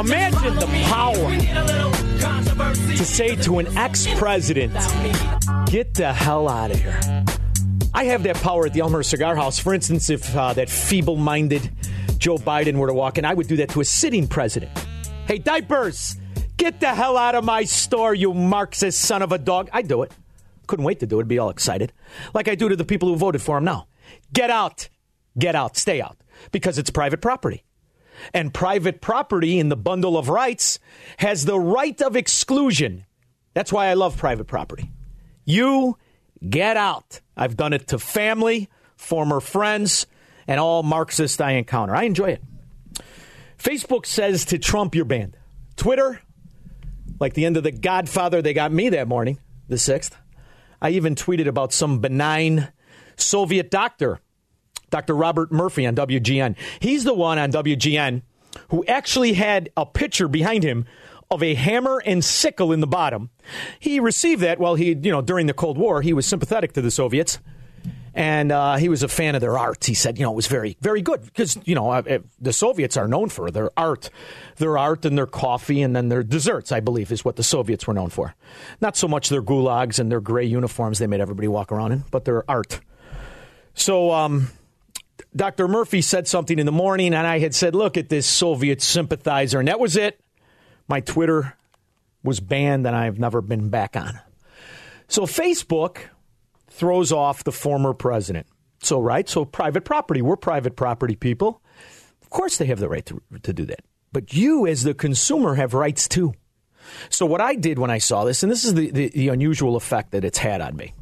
Imagine the power to say to an ex-president, get the hell out of here. I have that power at the Elmhurst Cigar House. For instance, if uh, that feeble minded Joe Biden were to walk in, I would do that to a sitting president. Hey, diapers, get the hell out of my store, you Marxist son of a dog. I'd do it. Couldn't wait to do it, be all excited. Like I do to the people who voted for him now. Get out. Get out. Stay out. Because it's private property. And private property in the bundle of rights has the right of exclusion. That's why I love private property. You get out. I've done it to family, former friends, and all Marxists I encounter. I enjoy it. Facebook says to Trump, you're banned. Twitter, like the end of The Godfather, they got me that morning, the 6th. I even tweeted about some benign Soviet doctor, Dr. Robert Murphy on WGN. He's the one on WGN who actually had a picture behind him of a hammer and sickle in the bottom. He received that while he, you know, during the Cold War, he was sympathetic to the Soviets. And uh, he was a fan of their art. He said, you know, it was very, very good because, you know, uh, the Soviets are known for their art. Their art and their coffee and then their desserts, I believe, is what the Soviets were known for. Not so much their gulags and their gray uniforms they made everybody walk around in, but their art. So, um, Dr. Murphy said something in the morning, and I had said, look at this Soviet sympathizer. And that was it. My Twitter was banned, and I've never been back on. So, Facebook throws off the former president. So, right? So, private property. We're private property people. Of course, they have the right to, to do that. But you, as the consumer, have rights too. So, what I did when I saw this, and this is the, the, the unusual effect that it's had on me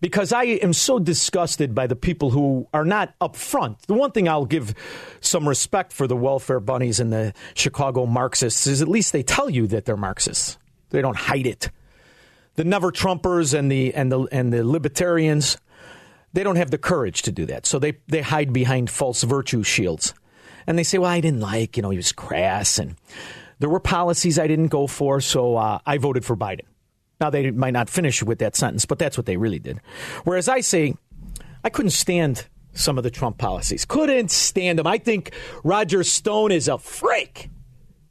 because I am so disgusted by the people who are not upfront. The one thing I'll give some respect for the welfare bunnies and the Chicago Marxists is at least they tell you that they're Marxists. They don't hide it. The never Trumpers and the and the and the libertarians, they don't have the courage to do that. So they they hide behind false virtue shields. And they say, "Well, I didn't like, you know, he was crass and there were policies I didn't go for, so uh, I voted for Biden." Now, they might not finish with that sentence, but that's what they really did. Whereas I say, I couldn't stand some of the Trump policies. Couldn't stand them. I think Roger Stone is a freak.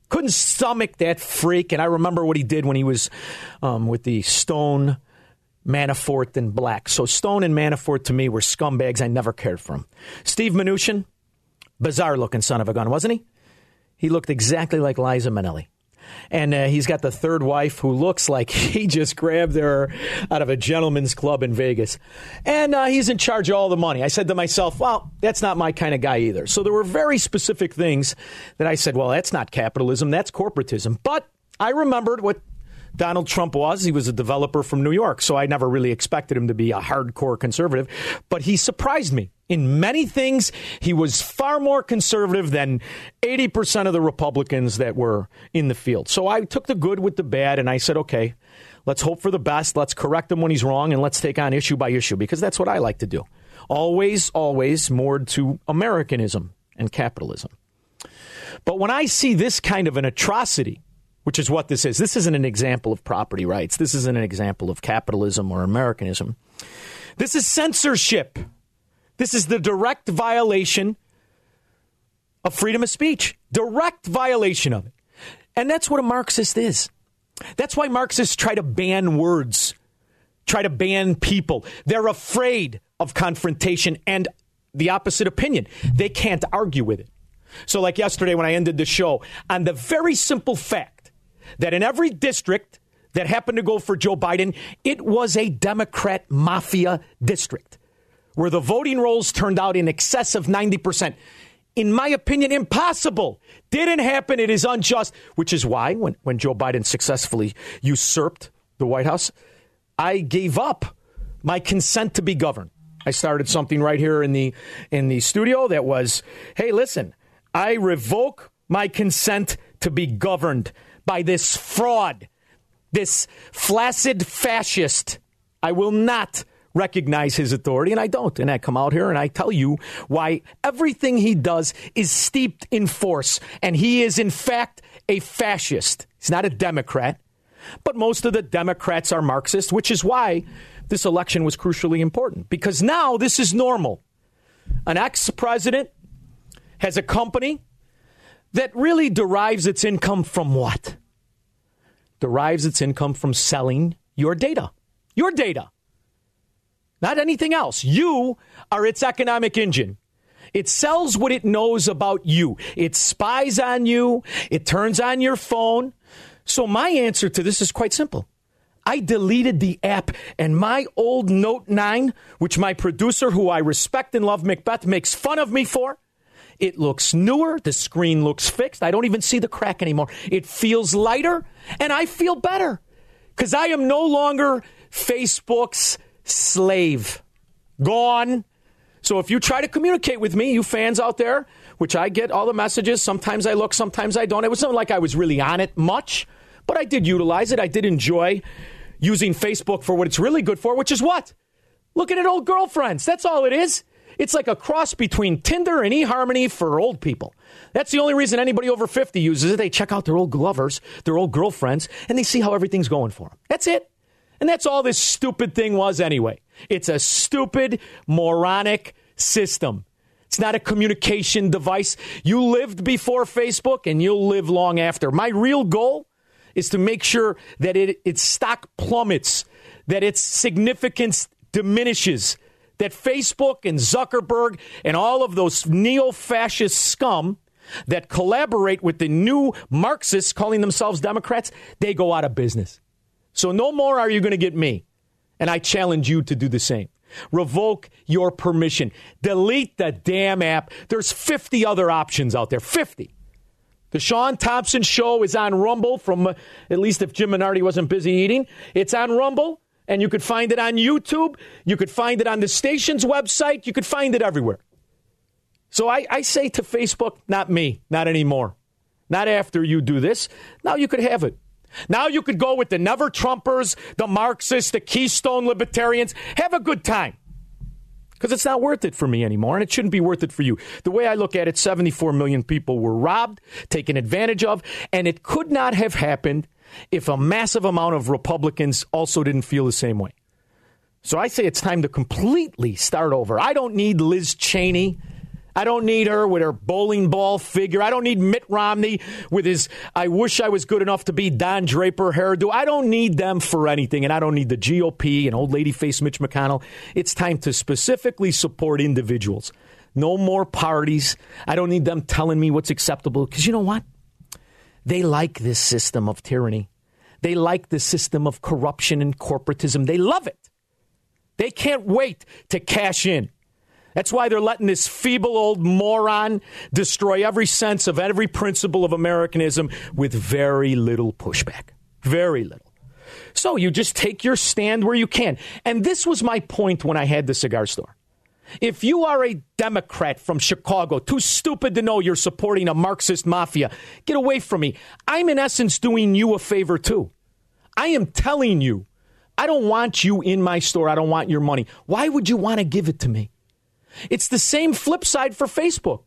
Couldn't stomach that freak. And I remember what he did when he was um, with the Stone, Manafort, and Black. So Stone and Manafort to me were scumbags. I never cared for them. Steve Mnuchin, bizarre looking son of a gun, wasn't he? He looked exactly like Liza Minnelli and uh, he's got the third wife who looks like he just grabbed her out of a gentleman's club in Vegas. And uh, he's in charge of all the money. I said to myself, well, that's not my kind of guy either. So there were very specific things that I said, well, that's not capitalism, that's corporatism. But I remembered what Donald Trump was. He was a developer from New York, so I never really expected him to be a hardcore conservative. But he surprised me. In many things, he was far more conservative than 80% of the Republicans that were in the field. So I took the good with the bad and I said, okay, let's hope for the best. Let's correct him when he's wrong and let's take on issue by issue because that's what I like to do. Always, always moored to Americanism and capitalism. But when I see this kind of an atrocity, which is what this is, this isn't an example of property rights. This isn't an example of capitalism or Americanism. This is censorship. This is the direct violation of freedom of speech. Direct violation of it. And that's what a Marxist is. That's why Marxists try to ban words, try to ban people. They're afraid of confrontation and the opposite opinion. They can't argue with it. So, like yesterday when I ended the show, on the very simple fact that in every district that happened to go for Joe Biden, it was a Democrat mafia district where the voting rolls turned out in excess of 90%. In my opinion, impossible. Didn't happen. It is unjust, which is why when, when Joe Biden successfully usurped the White House, I gave up my consent to be governed. I started something right here in the in the studio that was, "Hey, listen, I revoke my consent to be governed by this fraud, this flaccid fascist. I will not recognize his authority, and I don't. And I come out here and I tell you why everything he does is steeped in force, and he is, in fact, a fascist. He's not a Democrat, but most of the Democrats are Marxist, which is why this election was crucially important, because now this is normal. An ex president has a company that really derives its income from what? Derives its income from selling your data. Your data. Not anything else. You are its economic engine. It sells what it knows about you. It spies on you. It turns on your phone. So my answer to this is quite simple. I deleted the app and my old Note 9, which my producer, who I respect and love, Macbeth, makes fun of me for. It looks newer. The screen looks fixed. I don't even see the crack anymore. It feels lighter and I feel better because I am no longer Facebook's slave. Gone. So if you try to communicate with me, you fans out there, which I get all the messages, sometimes I look, sometimes I don't. It wasn't like I was really on it much, but I did utilize it. I did enjoy using Facebook for what it's really good for, which is what? Looking at old girlfriends. That's all it is. It's like a cross between Tinder and eHarmony for old people. That's the only reason anybody over 50 uses it. They check out their old lovers, their old girlfriends, and they see how everything's going for them. That's it. And that's all this stupid thing was anyway. It's a stupid, moronic system. It's not a communication device. You lived before Facebook and you'll live long after. My real goal is to make sure that it, its stock plummets, that its significance diminishes, that Facebook and Zuckerberg and all of those neo fascist scum that collaborate with the new Marxists calling themselves Democrats, they go out of business. So no more are you going to get me. And I challenge you to do the same. Revoke your permission. Delete the damn app. There's 50 other options out there. 50. The Shaun Thompson show is on Rumble from, uh, at least if Jim Minardi wasn't busy eating. It's on Rumble, and you could find it on YouTube. You could find it on the station's website. You could find it everywhere. So I, I say to Facebook, not me, not anymore. Not after you do this. Now you could have it. Now you could go with the never Trumpers, the Marxists, the Keystone Libertarians. Have a good time. Because it's not worth it for me anymore, and it shouldn't be worth it for you. The way I look at it, 74 million people were robbed, taken advantage of, and it could not have happened if a massive amount of Republicans also didn't feel the same way. So I say it's time to completely start over. I don't need Liz Cheney I don't need her with her bowling ball figure. I don't need Mitt Romney with his I wish I was good enough to be Don Draper hairdo. I don't need them for anything, and I don't need the GOP and old lady face Mitch McConnell. It's time to specifically support individuals. No more parties. I don't need them telling me what's acceptable because you know what? They like this system of tyranny. They like the system of corruption and corporatism. They love it. They can't wait to cash in. That's why they're letting this feeble old moron destroy every sense of every principle of Americanism with very little pushback. Very little. So you just take your stand where you can. And this was my point when I had the cigar store. If you are a Democrat from Chicago, too stupid to know you're supporting a Marxist mafia, get away from me. I'm in essence doing you a favor too. I am telling you, I don't want you in my store. I don't want your money. Why would you want to give it to me? It's the same flip side for Facebook.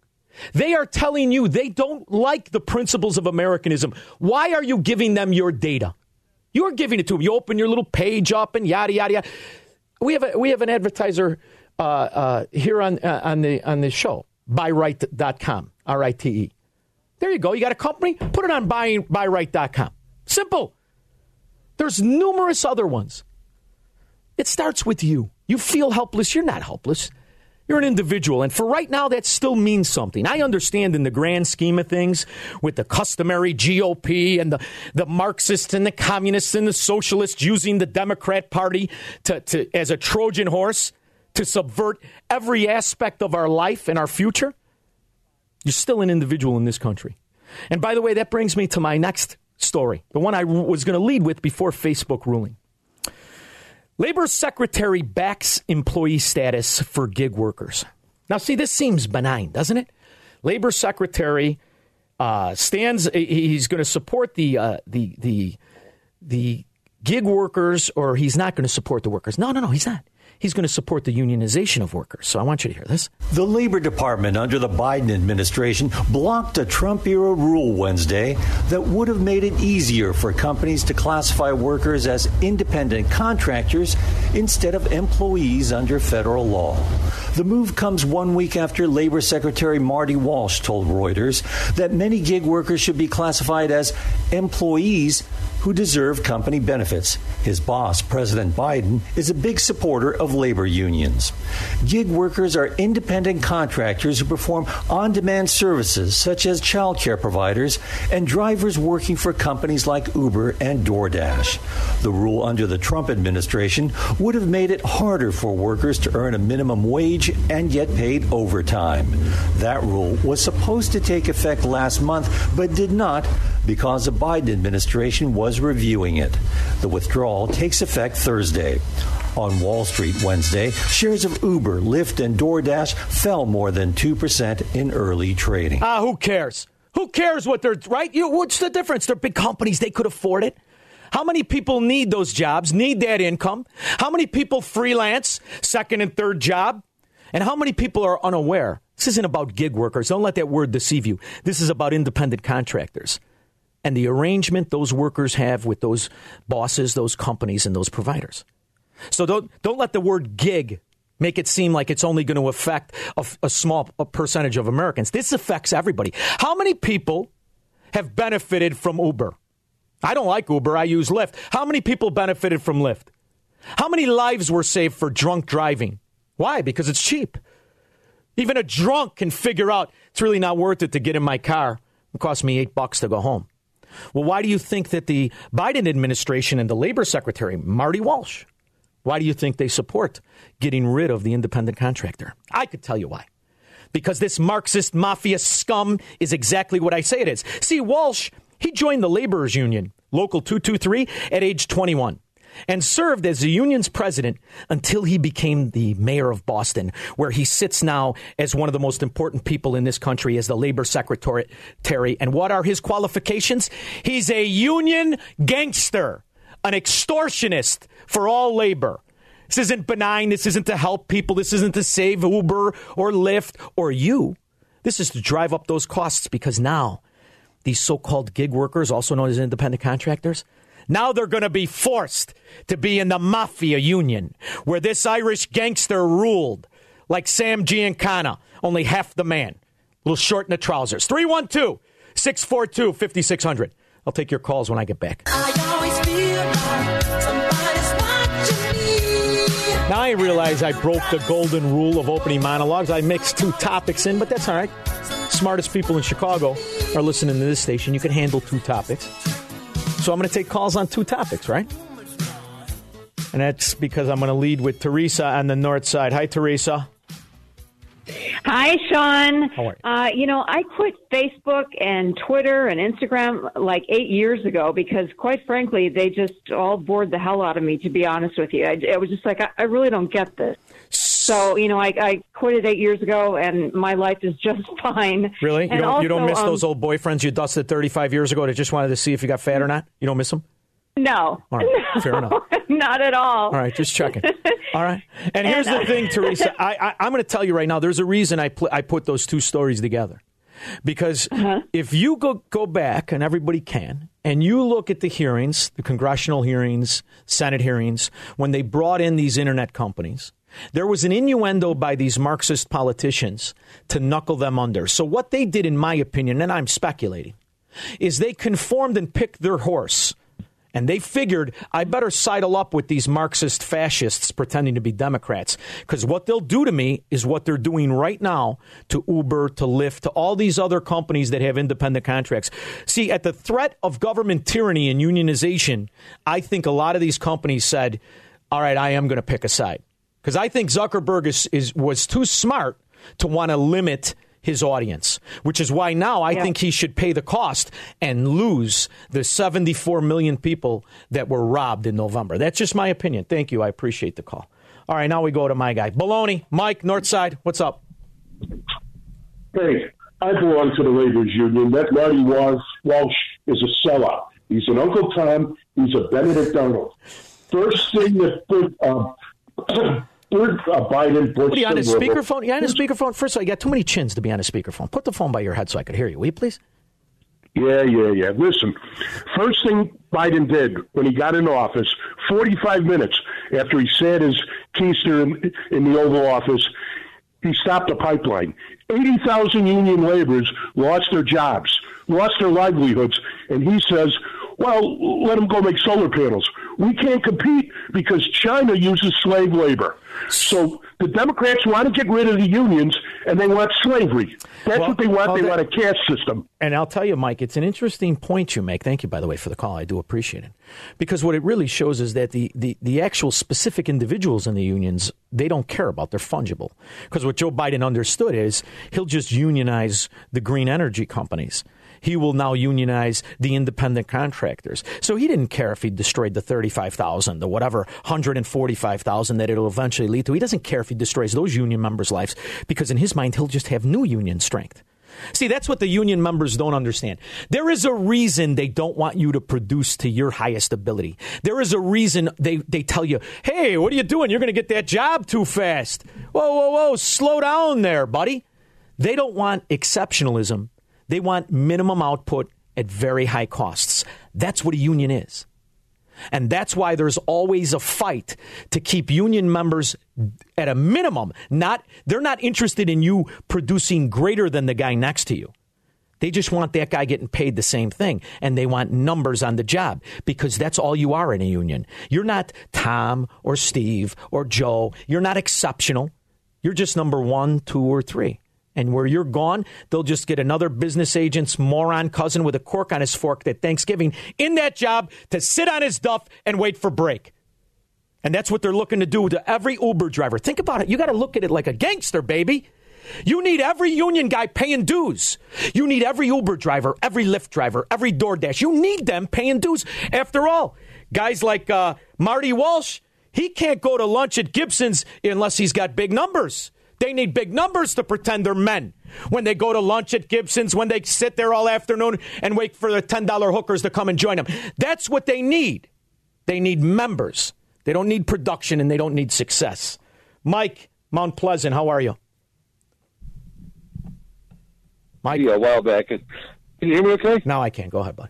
They are telling you they don't like the principles of Americanism. Why are you giving them your data? You're giving it to them. You open your little page up and yada yada yada. We have a, we have an advertiser uh, uh, here on uh, on the on the show. Buyright.com. R I T E. There you go. You got a company? Put it on buy, buyright.com. Simple. There's numerous other ones. It starts with you. You feel helpless. You're not helpless. You're an individual. And for right now, that still means something. I understand in the grand scheme of things with the customary GOP and the, the Marxists and the communists and the socialists using the Democrat Party to, to, as a Trojan horse to subvert every aspect of our life and our future. You're still an individual in this country. And by the way, that brings me to my next story, the one I was going to lead with before Facebook ruling. Labor Secretary backs employee status for gig workers. Now, see, this seems benign, doesn't it? Labor Secretary uh, stands. He's going to support the uh, the the the gig workers, or he's not going to support the workers. No, no, no, he's not he's going to support the unionization of workers. So I want you to hear this. The Labor Department under the Biden administration blocked a Trump era rule Wednesday that would have made it easier for companies to classify workers as independent contractors instead of employees under federal law. The move comes one week after Labor Secretary Marty Walsh told Reuters that many gig workers should be classified as employees who deserve company benefits. His boss, President Biden, is a big supporter of labor unions. Gig workers are independent contractors who perform on demand services such as childcare providers and drivers working for companies like Uber and DoorDash. The rule under the Trump administration would have made it harder for workers to earn a minimum wage and get paid overtime. That rule was supposed to take effect last month but did not because the Biden administration was reviewing it. The withdrawal takes effect Thursday. On Wall Street Wednesday, shares of Uber, Lyft, and DoorDash fell more than 2% in early trading. Ah, who cares? Who cares what they're, right? You, what's the difference? They're big companies, they could afford it. How many people need those jobs, need that income? How many people freelance, second and third job? And how many people are unaware? This isn't about gig workers. Don't let that word deceive you. This is about independent contractors and the arrangement those workers have with those bosses, those companies, and those providers. So don't don't let the word gig make it seem like it's only going to affect a, a small a percentage of Americans. This affects everybody. How many people have benefited from Uber? I don't like Uber. I use Lyft. How many people benefited from Lyft? How many lives were saved for drunk driving? Why? Because it's cheap. Even a drunk can figure out it's really not worth it to get in my car. It cost me eight bucks to go home. Well, why do you think that the Biden administration and the labor secretary, Marty Walsh, why do you think they support getting rid of the independent contractor? I could tell you why. Because this Marxist mafia scum is exactly what I say it is. See, Walsh, he joined the laborers union, Local 223, at age 21 and served as the union's president until he became the mayor of Boston, where he sits now as one of the most important people in this country as the labor secretary. And what are his qualifications? He's a union gangster, an extortionist for all labor. This isn't benign. This isn't to help people. This isn't to save Uber or Lyft or you. This is to drive up those costs because now these so called gig workers, also known as independent contractors, now they're going to be forced to be in the mafia union where this Irish gangster ruled, like Sam Giancana, only half the man, a little short in the trousers. 312 642 5600. I'll take your calls when I get back. Now I realize I broke the golden rule of opening monologues. I mixed two topics in, but that's all right. Smartest people in Chicago are listening to this station. You can handle two topics. So I'm going to take calls on two topics, right? And that's because I'm going to lead with Teresa on the north side. Hi, Teresa. Hi, Shaun. How are you? Uh, you know, I quit Facebook and Twitter and Instagram like eight years ago because, quite frankly, they just all bored the hell out of me. To be honest with you, I, I was just like, I, I really don't get this. So, you know, I, I quit it eight years ago, and my life is just fine. Really? You don't, you don't miss um, those old boyfriends you dusted 35 years ago that just wanted to see if you got fat or not? You don't miss them? No, All right, fair enough. not at all. All right, just checking. All right. And here's And, the uh, thing, Teresa. I, I, I'm going to tell you right now, there's a reason I, pl- I put those two stories together. Because Uh-huh. if you go, go back, and everybody can, and you look at the hearings, the congressional hearings, Senate hearings, when they brought in these internet companies, there was an innuendo by these Marxist politicians to knuckle them under. So, what they did, in my opinion, and I'm speculating, is they conformed and picked their horse. And they figured, I better sidle up with these Marxist fascists pretending to be Democrats. Because what they'll do to me is what they're doing right now to Uber, to Lyft, to all these other companies that have independent contracts. See, at the threat of government tyranny and unionization, I think a lot of these companies said, all right, I am going to pick a side. Because I think Zuckerberg is, is, was too smart to want to limit his audience, which is why now I Yeah. think he should pay the cost and lose the 74 million people that were robbed in November. That's just my opinion. Thank you. I appreciate the call. All right, now we go to my guy. Baloney, Mike, Northside, what's up? Hey, I belong to the labor's union. That Marty Walsh, Walsh is a sellout. He's an Uncle Tom. He's a Benedict Arnold. First thing that put uh, Bert, uh, Biden, Bush, What are you on Silver- speakerphone? You on his speakerphone? First of all, you got too many chins to be on a speakerphone. Put the phone by your head so I could hear you. Will you please? Yeah, yeah, yeah. Listen, first thing Biden did when he got into office, 45 minutes after he sat his keister in, in the Oval Office, he stopped the pipeline. 80,000 union laborers lost their jobs, lost their livelihoods, and he says, well, let them go make solar panels. We can't compete because China uses slave labor. So the Democrats want to get rid of the unions and they want slavery. That's Well, what they want. oh, they want a caste system. And I'll tell you, Mike, it's an interesting point you make. Thank you, by the way, for the call. I do appreciate it. Because what it really shows is that the, the, the actual specific individuals in the unions, they don't care about. They're fungible. Because what Joe Biden understood is he'll just unionize the green energy companies. He will now unionize the independent contractors. So he didn't care if he destroyed the 35,000, the whatever, 145,000 that it'll eventually lead to. He doesn't care if he destroys those union members' lives because in his mind, he'll just have new union strength. See, that's what the union members don't understand. There is a reason they don't want you to produce to your highest ability. There is a reason they, they tell you, hey, what are you doing? You're going to get that job too fast. Whoa, whoa, whoa, slow down there, buddy. They don't want exceptionalism. They want minimum output at very high costs. That's what a union is. And that's why there's always a fight to keep union members at a minimum. Not they're not interested in you producing greater than the guy next to you. They just want that guy getting paid the same thing and they want numbers on the job because that's all you are in a union. You're not Tom or Steve or Joe. You're not exceptional. You're just number 1, 2 or 3. And where you're gone, they'll just get another business agent's moron cousin with a cork on his fork at Thanksgiving in that job to sit on his duff and wait for break. And that's what they're looking to do to every Uber driver. Think about it. You got to look at it like a gangster, baby. You need every union guy paying dues. You need every Uber driver, every Lyft driver, every DoorDash. You need them paying dues. After all, guys like uh, Marty Walsh, he can't go to lunch at Gibson's unless he's got big numbers. They need big numbers to pretend they're men. When they go to lunch at Gibson's, when they sit there all afternoon and wait for the $10 hookers to come and join them. That's what they need. They need members. They don't need production and they don't need success. Mike, Mount Pleasant, how are you? Mike? Yeah, a while back. Can you hear me okay? Now I can. Go ahead, bud.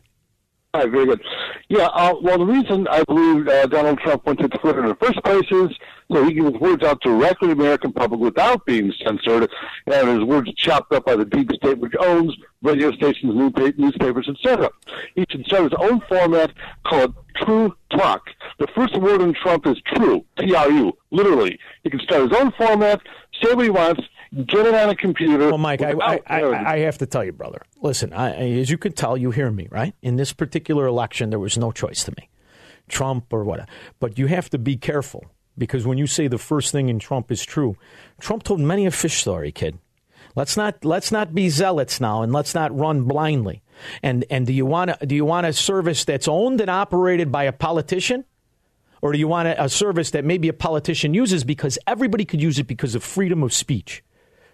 All right, very good. Yeah, uh, well, the reason I believe uh, Donald Trump went to Twitter in the first place is so he can get his words out directly to the American public without being censored and his words chopped up by the deep state which owns radio stations, newspapers, etc. He should start his own format called True Talk. The first word in Trump is true, T-R-U, literally. He can start his own format, say what he wants, get it on a computer. Well, Mike, I, oh, I, I. I have to tell you, brother. Listen, as you can tell, you hear me, right? In this particular election, there was no choice to me, Trump or what. But you have to be careful because when you say the first thing in Trump is true, Trump told many a fish story, kid. Let's not let's not be zealots now, and let's not run blindly. And and do you want do you want a service that's owned and operated by a politician? Or do you want a service that maybe a politician uses because everybody could use it because of freedom of speech?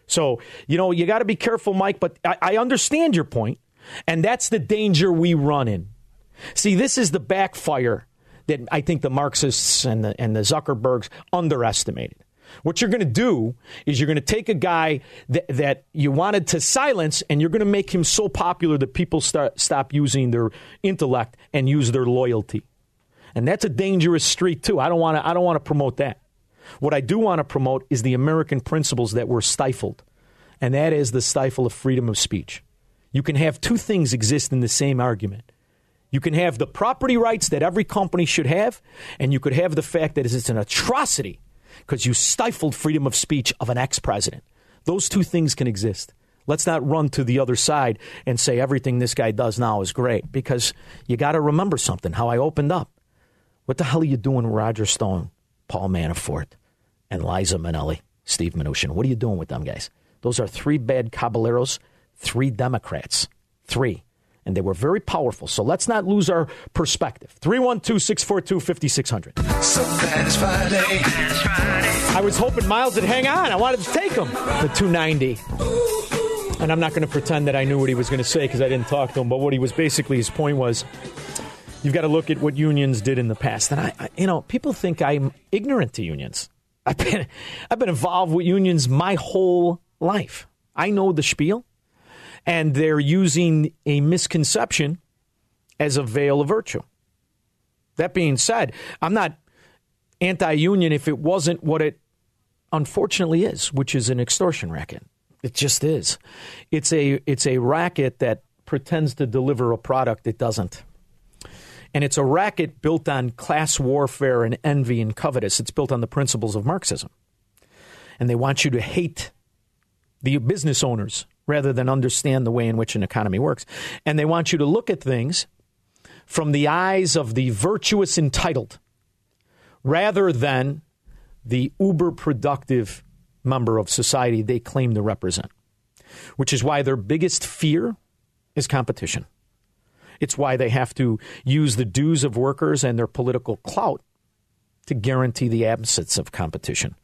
So, you know, you got to be careful, Mike, but I, I understand your point, and that's the danger we run in. See, this is the backfire that I think the Marxists and the, and the Zuckerbergs underestimated. What you're going to do is you're going to take a guy that, that you wanted to silence and you're going to make him so popular that people start, stop using their intellect and use their loyalty. And that's a dangerous street too. I don't want to I don't want to promote that. What I do want to promote is the American principles that were stifled. And that is the stifle of freedom of speech. You can have two things exist in the same argument. You can have the property rights that every company should have, and you could have the fact that it's an atrocity because you stifled freedom of speech of an ex president. Those two things can exist. Let's not run to the other side and say everything this guy does now is great because you got to remember something how I opened up. What the hell are you doing, Roger Stone, Paul Manafort, and Liza Minnelli, Steve Mnuchin? What are you doing with them guys? Those are three bad caballeros, three Democrats. Three. And they were very powerful. So let's not lose our perspective. 312 642 5600. So glad it's Friday. I was hoping Miles would hang on. I wanted to take him. The 290. And I'm not going to pretend that I knew what he was going to say because I didn't talk to him. But what he was basically, his point was you've got to look at what unions did in the past. And I, I you know, people think I'm ignorant to unions. I've been, I've been involved with unions my whole life. I know the spiel, and they're using a misconception as a veil of virtue. That being said, I'm not anti union if it wasn't what it unfortunately is, which is an extortion racket. It just is. It's a it's a racket that pretends to deliver a product it doesn't. And it's a racket built on class warfare and envy and covetous. It's built on the principles of Marxism. And they want you to hate the business owners rather than understand the way in which an economy works. And they want you to look at things from the eyes of the virtuous entitled rather than the uber productive member of society they claim to represent, which is why their biggest fear is competition. It's why they have to use the dues of workers and their political clout to guarantee the absence of competition.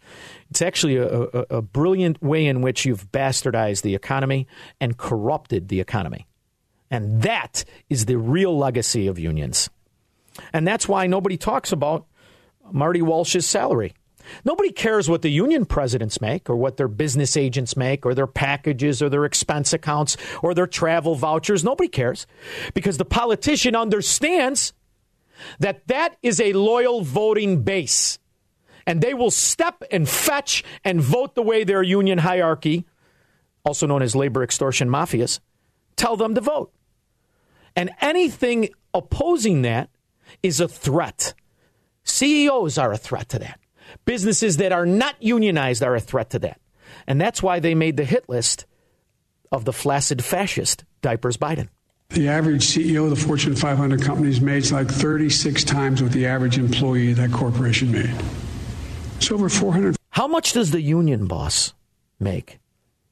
It's actually a, a, a, brilliant way in which you've bastardized the economy and corrupted the economy. And that is the real legacy of unions. And that's why nobody talks about Marty Walsh's salary. Nobody cares what the union presidents make or what their business agents make or their packages or their expense accounts or their travel vouchers. Nobody cares because the politician understands that that is a loyal voting base and they will step and fetch and vote the way their union hierarchy, also known as labor extortion mafias, tell them to vote. And anything opposing that is a threat. CEOs are a threat to that. Businesses that are not unionized are a threat to that. And that's why they made the hit list of the flaccid fascist, Diapers Biden. The average CEO of the Fortune 500 companies makes like 36 times what the average employee of that corporation made. It's over 400. How much does the union boss make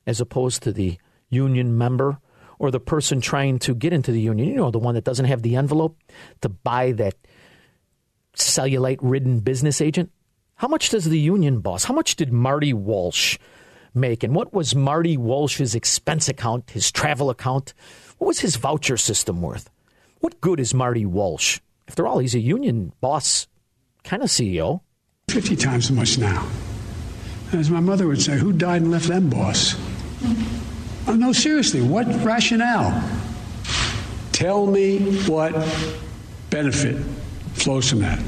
as opposed to the union member or the person trying to get into the union? You know, the one that doesn't have the envelope to buy that cellulite ridden business agent? How much does the union boss, how much did Marty Walsh make? And what was Marty Walsh's expense account, his travel account? What was his voucher system worth? What good is Marty Walsh? After all, he's a union boss kind of CEO. 50 times as much now. As my mother would say, who died and left them boss? Oh, no, seriously, what rationale? Tell me what benefit flows from that.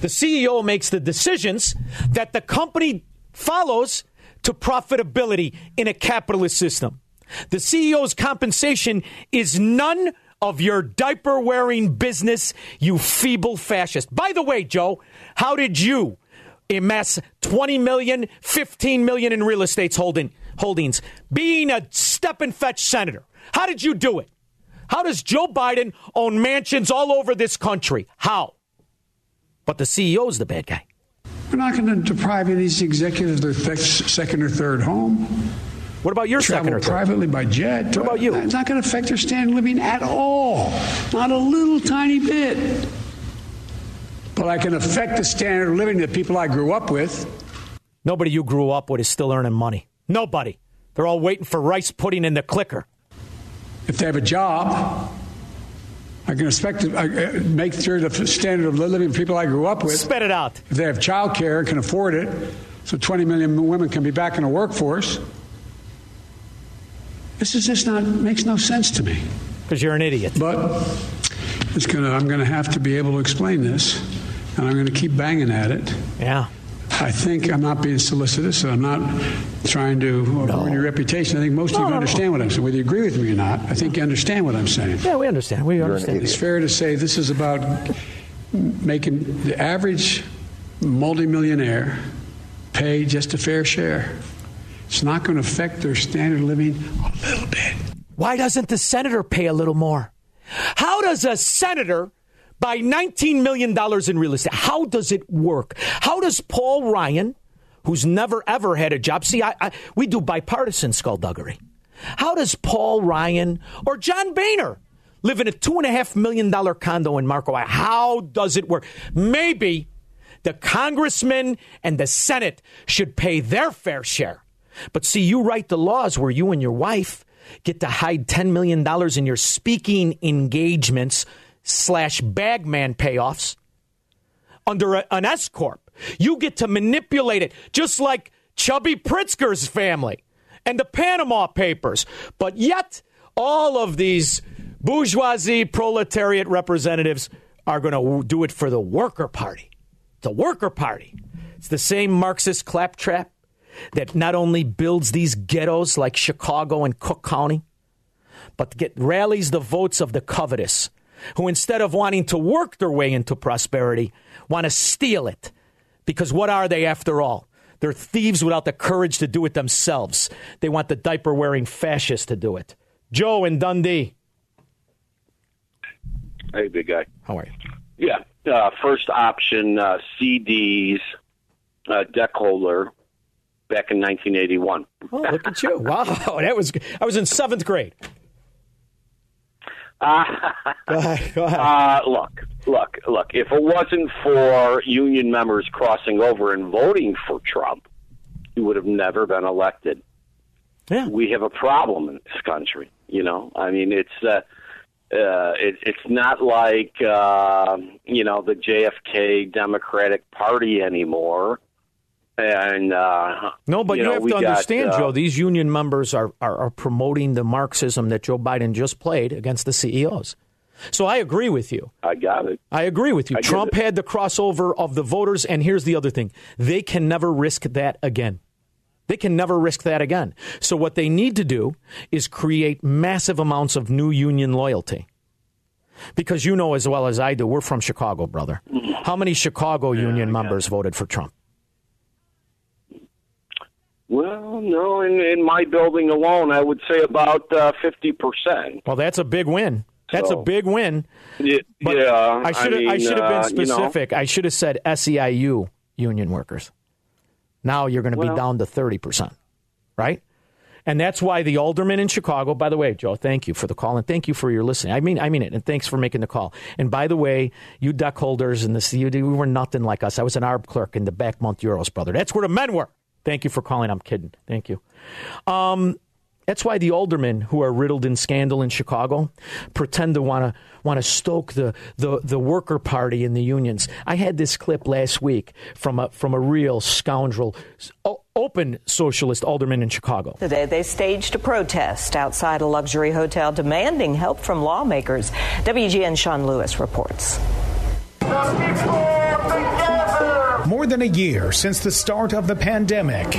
The CEO makes the decisions that the company follows to profitability in a capitalist system. The CEO's compensation is none of your diaper wearing business, you feeble fascist. By the way, Joe, how did you amass 20 million, 15 million in real estate holding, holdings, being a step and fetch senator? How did you do it? How does Joe Biden own mansions all over this country? How? But the CEO's the bad guy. We're not going to deprive any executives of their second or third home. What about your Travel second or third? privately by jet. What about you? It's not going to affect their standard of living at all. Not a little tiny bit. But I can affect the standard of living that people I grew up with. Nobody you grew up with is still earning money. Nobody. They're all waiting for rice pudding in the clicker. If they have a job, I can expect to uh, make sure the standard of living people I grew up with. Spit it out. If they have child care and can afford it, so 20 million women can be back in the workforce. This is just not makes no sense to me. Because you're an idiot. But it's gonna. I'm gonna have to be able to explain this, and I'm gonna keep banging at it. Yeah. I think I'm not being solicitous. and I'm not trying to ruin your reputation. I think most of you no, no. understand what I'm saying. Whether you agree with me or not, I think you understand what I'm saying. Yeah, we understand. We understand. It's fair to say this is about making the average multimillionaire pay just a fair share. It's not going to affect their standard of living a little bit. Why doesn't the senator pay a little more? How does a senator buy $19 million in real estate? How does it work? How does Paul Ryan who's never ever had a job. See, I, I, we do bipartisan skullduggery. How does Paul Ryan or John Boehner live in a two and a half million dollar condo in Marco? How does it work? Maybe the congressmen and the Senate should pay their fair share. But see, you write the laws where you and your wife get to hide $10 million in your speaking engagements slash bagman payoffs under a, an S Corp. You get to manipulate it, just like Chubby Pritzker's family and the Panama Papers. But yet, all of these bourgeoisie proletariat representatives are going to do it for the worker party. The worker party. It's the same Marxist claptrap that not only builds these ghettos like Chicago and Cook County, but get rallies the votes of the covetous, who instead of wanting to work their way into prosperity, want to steal it. Because what are they after all? They're thieves without the courage to do it themselves. They want the diaper wearing fascists to do it. Joe in Dundee. Hey, big guy. How are you? Yeah. Uh, first option uh, CDs, uh, deck holder back in 1981. Oh, look at you. Wow. That was I was in seventh grade. Uh, Go ahead. Go ahead. uh, look, look, look. If it wasn't for union members crossing over and voting for Trump, he would have never been elected. Yeah. We have a problem in this country. You know, I mean, it's uh, uh, it, it's not like uh, you know the JFK Democratic Party anymore. And uh, No, but you, know, have to got, understand, uh, Joe, these union members are, are, are promoting the Marxism that Joe Biden just played against the CEOs. So I agree with you. I got it. I agree with you. I Trump had the crossover of the voters, and here's the other thing they can never risk that again. They can never risk that again. So, what they need to do is create massive amounts of new union loyalty. Because you know as well as I do, we're from Chicago, brother. How many Chicago union members voted for Trump? Well, no, in, in my building alone, I would say about uh, fifty percent. Well, that's a big win. That's So- a big win. Yeah, But yeah, I should have. I, mean, should have uh, been you know, specific. I should have said SEIU union workers. Now you're going to Well- be down to thirty percent, right? And that's why the alderman in Chicago. By the way, Joe, thank you for the call and thank you for your listening. I mean, I mean it, and thanks for making the call. And by the way, you duck holders and the CUD, we were nothing like us. I was an ARB clerk in the Backmount Euros, brother. That's where the men were. Thank you for calling. I'm kidding. Thank you. Um, that's why the aldermen who are riddled in scandal in Chicago pretend to want to want to stoke the, the the worker party in the unions. I had this clip last week from a from a real scoundrel, o- open socialist alderman in Chicago. Today, they staged a protest outside a luxury hotel demanding help from lawmakers. WGN Sean Lewis reports. More than a year since the start of the pandemic.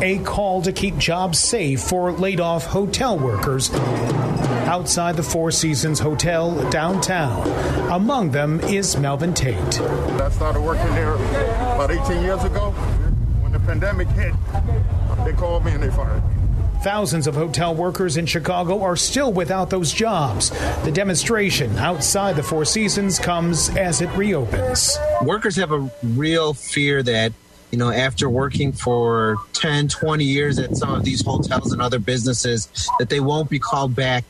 A call to keep jobs safe for laid off hotel workers outside the Four Seasons Hotel downtown. Among them is Melvin Tate. I started working there about 18 years ago. When the pandemic hit, they called me and they fired me. Thousands of hotel workers in Chicago are still without those jobs. The demonstration outside the Four Seasons comes as it reopens. workers have a real fear that you know after working for 10 20 years at some of these hotels and other businesses that they won't be called back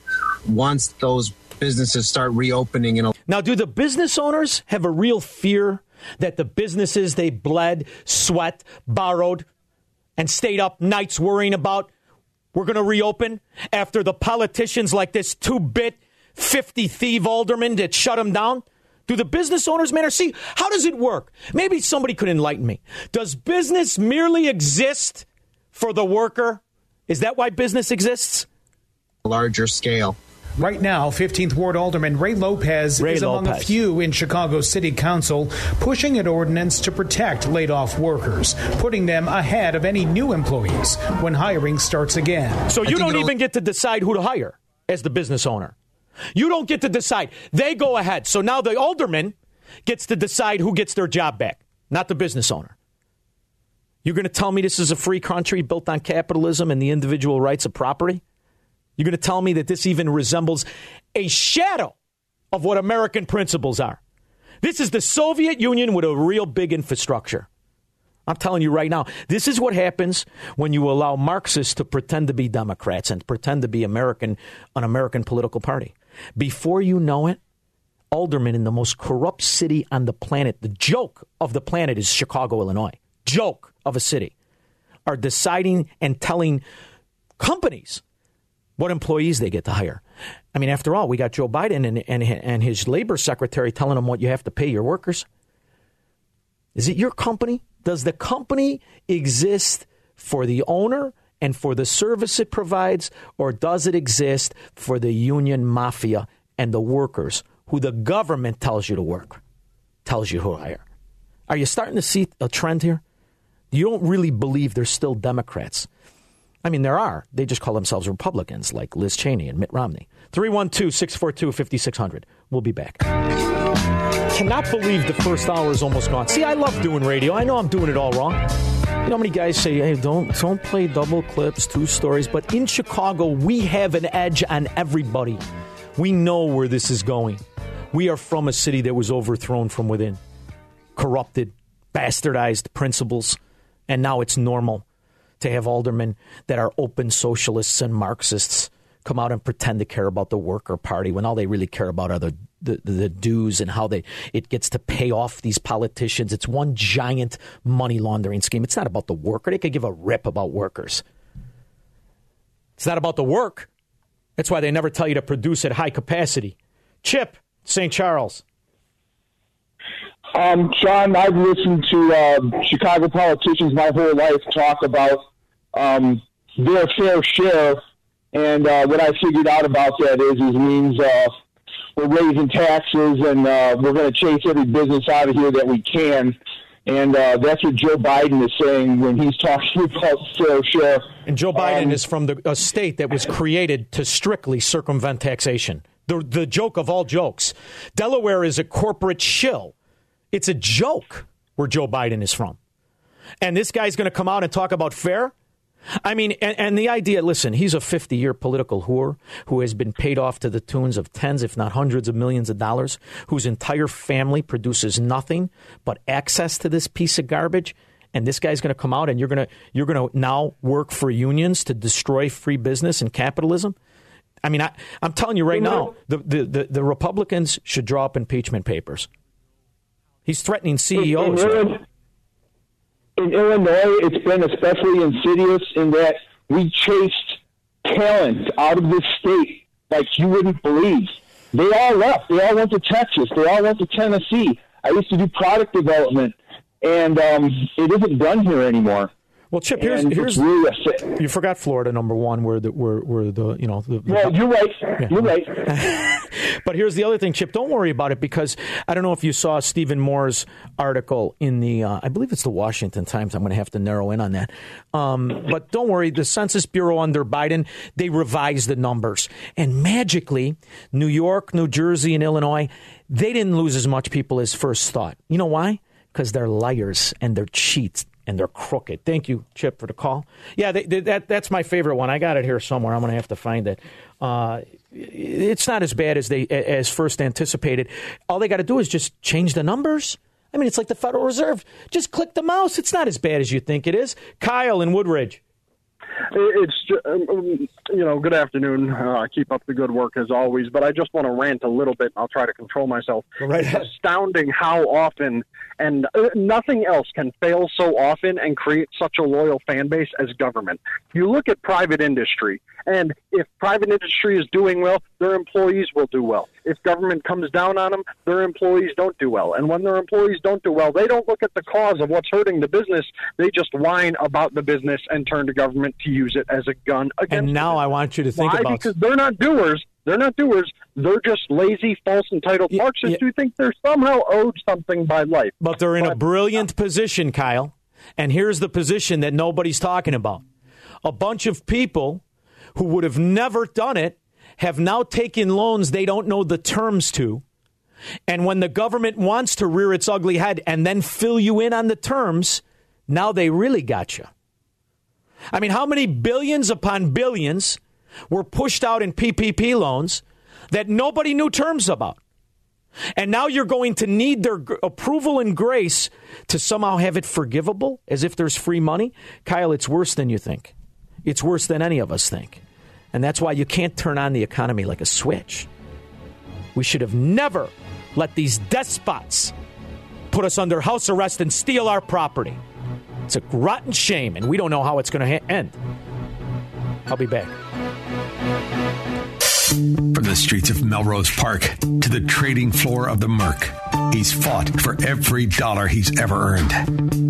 once those businesses start reopening and Now, do the business owners have a real fear that the businesses they bled, sweat, borrowed, and stayed up nights worrying about we're going to reopen after the politicians like this two bit 50 thief alderman that shut them down? Do the business owners matter? See, how does it work? Maybe somebody could enlighten me. Does business merely exist for the worker? Is that why business exists? larger scale. Right now, 15th Ward Alderman Ray Lopez Ray is among a few in Chicago City Council pushing an ordinance to protect laid off workers, putting them ahead of any new employees when hiring starts again. So you don't even get to decide who to hire as the business owner. You don't get to decide. They go ahead. So now the alderman gets to decide who gets their job back, not the business owner. You're going to tell me this is a free country built on capitalism and the individual rights of property? You're going to tell me that this even resembles a shadow of what American principles are? This is the Soviet Union with a real big infrastructure. I'm telling you right now, this is what happens when you allow Marxists to pretend to be Democrats and pretend to be American, an American political party. Before you know it, aldermen in the most corrupt city on the planet, the joke of the planet is Chicago, Illinois. Joke of a city, are deciding and telling companies what employees they get to hire. I mean, after all, we got Joe Biden and, and, and his labor secretary telling them what you have to pay your workers. Is it your company? Does the company exist for the owner and for the service it provides, or does it exist for the union mafia and the workers who the government tells you to work, tells you who hire? Are you starting to see a trend here? You don't really believe there's still Democrats. I mean, there are. They just call themselves Republicans, like Liz Cheney and Mitt Romney. 312 642 5600. We'll be back. Cannot believe the first hour is almost gone. See, I love doing radio. I know I'm doing it all wrong. You know how many guys say, hey, don't, don't play double clips, two stories. But in Chicago, we have an edge on everybody. We know where this is going. We are from a city that was overthrown from within, corrupted, bastardized principles, and now it's normal to have aldermen that are open socialists and Marxists come out and pretend to care about the worker party when all they really care about are the, the, the dues and how they it gets to pay off these politicians. It's one giant money laundering scheme. It's not about the worker. They could give a rip about workers. It's not about the work. That's why they never tell you to produce at high capacity. Chip, St. Charles. Um, John, I've listened to uh, Chicago politicians my whole life talk about um, their fair share, and uh, what I figured out about that is, is means uh, we're raising taxes and uh, we're going to chase every business out of here that we can. And uh, that's what Joe Biden is saying when he's talking about fair share. And Joe Biden um, is from the, a state that was created to strictly circumvent taxation. The, the joke of all jokes. Delaware is a corporate shill. It's a joke where Joe Biden is from. And this guy's going to come out and talk about fair? I mean, and, and, the idea listen, he's a 50 year political whore who has been paid off to the tunes of tens, if not hundreds of millions of dollars, whose entire family produces nothing but access to this piece of garbage. And this guy's going to come out and you're going to you're going to now work for unions to destroy free business and capitalism. I mean, I, am telling you right now, the, the, the, the, Republicans should draw up impeachment papers. He's threatening CEOs. Right? in Illinois, it's been especially insidious in that we chased talent out of this state like you wouldn't believe. They all left. They all went to Texas. They all went to Tennessee. I used to do product development, and um, it isn't done here anymore. Well, Chip, here's and here's really you forgot Florida number one, where the where, where the you know the, well, you're right, yeah. you're right. but here's the other thing, Chip. Don't worry about it because I don't know if you saw Stephen Moore's article in the uh, I believe it's the Washington Times. I'm going to have to narrow in on that. Um, but don't worry, the Census Bureau under Biden they revised the numbers, and magically, New York, New Jersey, and Illinois they didn't lose as much people as first thought. You know why? Because they're liars and they're cheats and they're crooked. Thank you, Chip, for the call. Yeah, they, they, that that's my favorite one. I got it here somewhere. I'm going to have to find it. Uh, it's not as bad as they as first anticipated. All they got to do is just change the numbers. I mean, it's like the Federal Reserve. Just click the mouse. It's not as bad as you think it is. Kyle in Woodridge. It's um, um, you know, good afternoon. Uh, keep up the good work as always. But I just want to rant a little bit. I'll try to control myself. Right. It's astounding how often and uh, nothing else can fail so often and create such a loyal fan base as government. You look at private industry, and if private industry is doing well, their employees will do well. If government comes down on them, their employees don't do well. And when their employees don't do well, they don't look at the cause of what's hurting the business. They just whine about the business and turn to government to use it as a gun against. And now I want you to think Why? about because they're not doers. They're not doers. They're just lazy, false, entitled Marxists who think they're somehow owed something by life. But they're in a brilliant position, Kyle. And here's the position that nobody's talking about. A bunch of people who would have never done it have now taken loans they don't know the terms to. And when the government wants to rear its ugly head and then fill you in on the terms, now they really got you. I mean, how many billions upon billions were pushed out in PPP loans that nobody knew terms about? And now you're going to need their approval and grace to somehow have it forgivable as if there's free money. Kyle, it's worse than you think. It's worse than any of us think. And that's why you can't turn on the economy like a switch. We should have never let these despots put us under house arrest and steal our property. It's a rotten shame, and we don't know how it's going to ha- end. I'll be back. From the streets of Melrose Park to the trading floor of the Merc, he's fought for every dollar he's ever earned.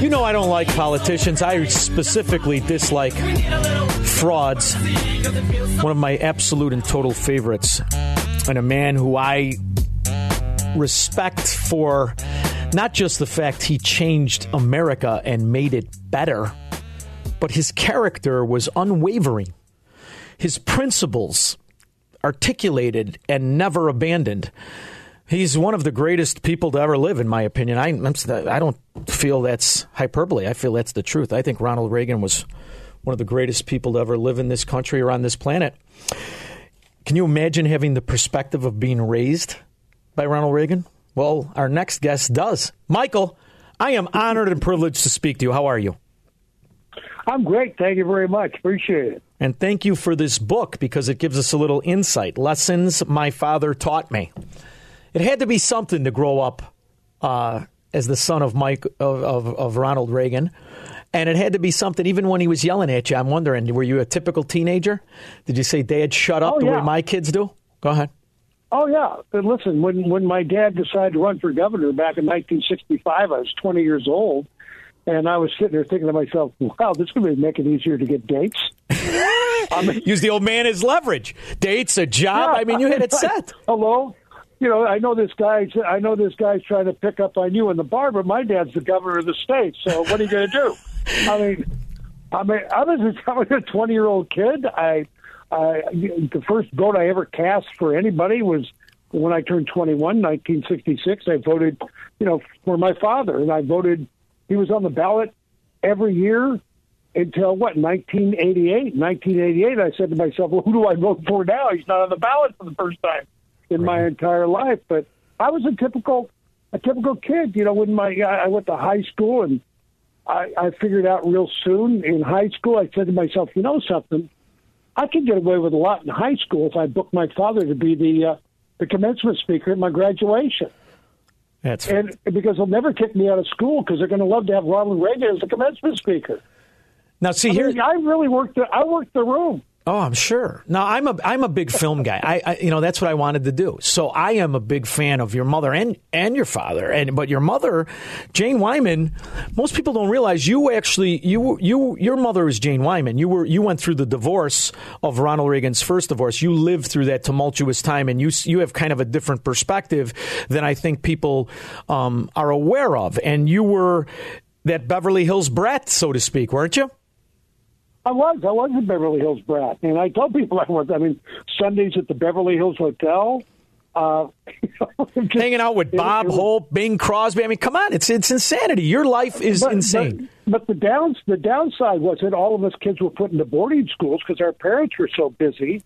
You know I don't like politicians. I specifically dislike frauds. One of my absolute and total favorites, and a man who I respect for not just the fact he changed America and made it better, but his character was unwavering. His principles articulated and never abandoned. He's one of the greatest people to ever live, in my opinion. I, I'm, I don't feel that's hyperbole. I feel that's the truth. I think Ronald Reagan was one of the greatest people to ever live in this country or on this planet. Can you imagine having the perspective of being raised by Ronald Reagan? Well, our next guest does. Michael, I am honored and privileged to speak to you. How are you? I'm great. Thank you very much. Appreciate it. And thank you for this book because it gives us a little insight. Lessons My Father Taught Me. It had to be something to grow up uh, as the son of Mike of, of, of Ronald Reagan. And it had to be something, even when he was yelling at you. I'm wondering, were you a typical teenager? Did you say, Dad, shut up Oh, the way my kids do? Go ahead. Oh yeah, but listen, when when my dad decided to run for governor back in 1965, I was 20 years old, and I was sitting there thinking to myself, "Wow, this is going to make it easier to get dates." Use the old man as leverage. Dates, a job. I mean, you had it set. Hello. You know, I know this guy's. I know this guy's trying to pick up on you in the bar, but my dad's the governor of the state. So what are you going to do? I mean, I mean, I was a, I was a twenty year old kid. I, I, the first vote I ever cast for anybody was when I turned 21, 1966. I voted, you know, for my father, and I voted. He was on the ballot every year until what 1988 1988 i said to myself well who do i vote for now he's not on the ballot for the first time in my entire life but i was a typical a typical kid you know when my i went to high school and i i figured out real soon in high school i said to myself you know something i could get away with a lot in high school if i booked my father to be the uh, the commencement speaker at my graduation That's and because they'll never kick me out of school because they're going to love to have Ronald Reagan as the commencement speaker. Now, see I here, mean, I really worked. The, I worked the room. Oh, I'm sure. Now, I'm a I'm a big film guy. I, I you know that's what I wanted to do. So I am a big fan of your mother and and your father. And but your mother, Jane Wyman. Most people don't realize you actually you you your mother is Jane Wyman. You were you went through the divorce of Ronald Reagan's first divorce. You lived through that tumultuous time, and you you have kind of a different perspective than I think people um, are aware of. And you were that Beverly Hills brat, so to speak, weren't you? I was. I was a Beverly Hills brat, and I tell people I was. I mean, Sundays at the Beverly Hills Hotel. Uh, Hanging out with Bob Hope, Bing Crosby. I mean, come on, it's it's insanity. Your life is but, insane. But, but the downs the downside was that all of us kids were put into boarding schools because our parents were so busy.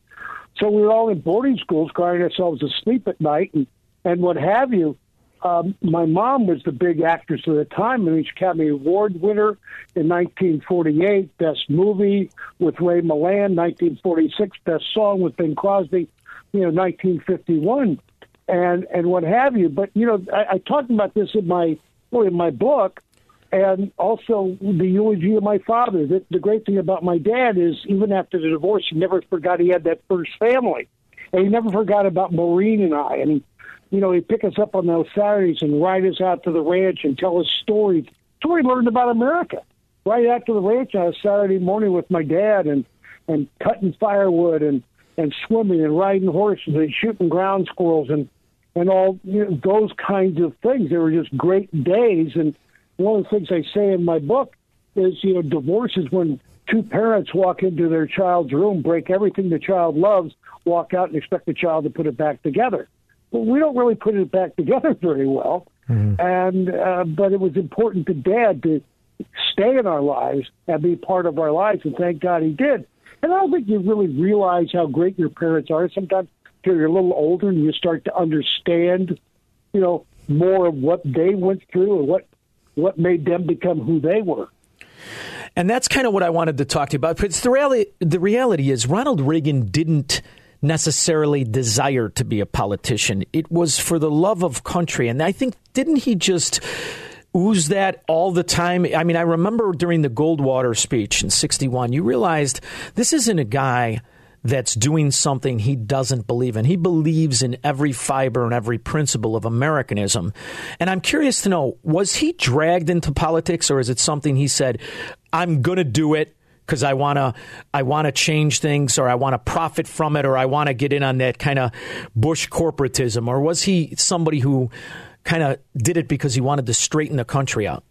So we were all in boarding schools, crying ourselves to sleep at night and and what have you. Um, my mom was the big actress at the time, and Academy Award winner in 1948, Best Movie with Ray Milland, 1946, Best Song with Bing Crosby, you know, 1951, and and what have you. But you know, I, I talked about this in my well, in my book, and also the eulogy of my father. The, the great thing about my dad is, even after the divorce, he never forgot he had that first family, and he never forgot about Maureen and I, and you know, he'd pick us up on those Saturdays and ride us out to the ranch and tell us stories. That's where he learned about America. Right after the ranch on a Saturday morning with my dad and and cutting firewood and and swimming and riding horses and shooting ground squirrels and and all you know, those kinds of things. They were just great days. And one of the things I say in my book is, you know, divorce is when two parents walk into their child's room, break everything the child loves, walk out and expect the child to put it back together. Well, we don't really put it back together very well. And uh, but it was important to Dad to stay in our lives and be part of our lives, and thank God he did. And I don't think you really realize how great your parents are. Sometimes until you're a little older and you start to understand, you know, more of what they went through and what what made them become who they were. And that's kind of what I wanted to talk to you about. Because the reality, the reality is, Ronald Reagan didn't necessarily desire to be a politician. It was for the love of country. And I think, didn't he just ooze that all the time? I mean, I remember during the Goldwater speech in 61, you realized this isn't a guy that's doing something he doesn't believe in. He believes in every fiber and every principle of Americanism. And I'm curious to know was he dragged into politics or is it something he said, I'm going to do it? Because I want to, I want to change things, or I want to profit from it, or I want to get in on that kind of Bush corporatism, or was he somebody who kind of did it because he wanted to straighten the country out?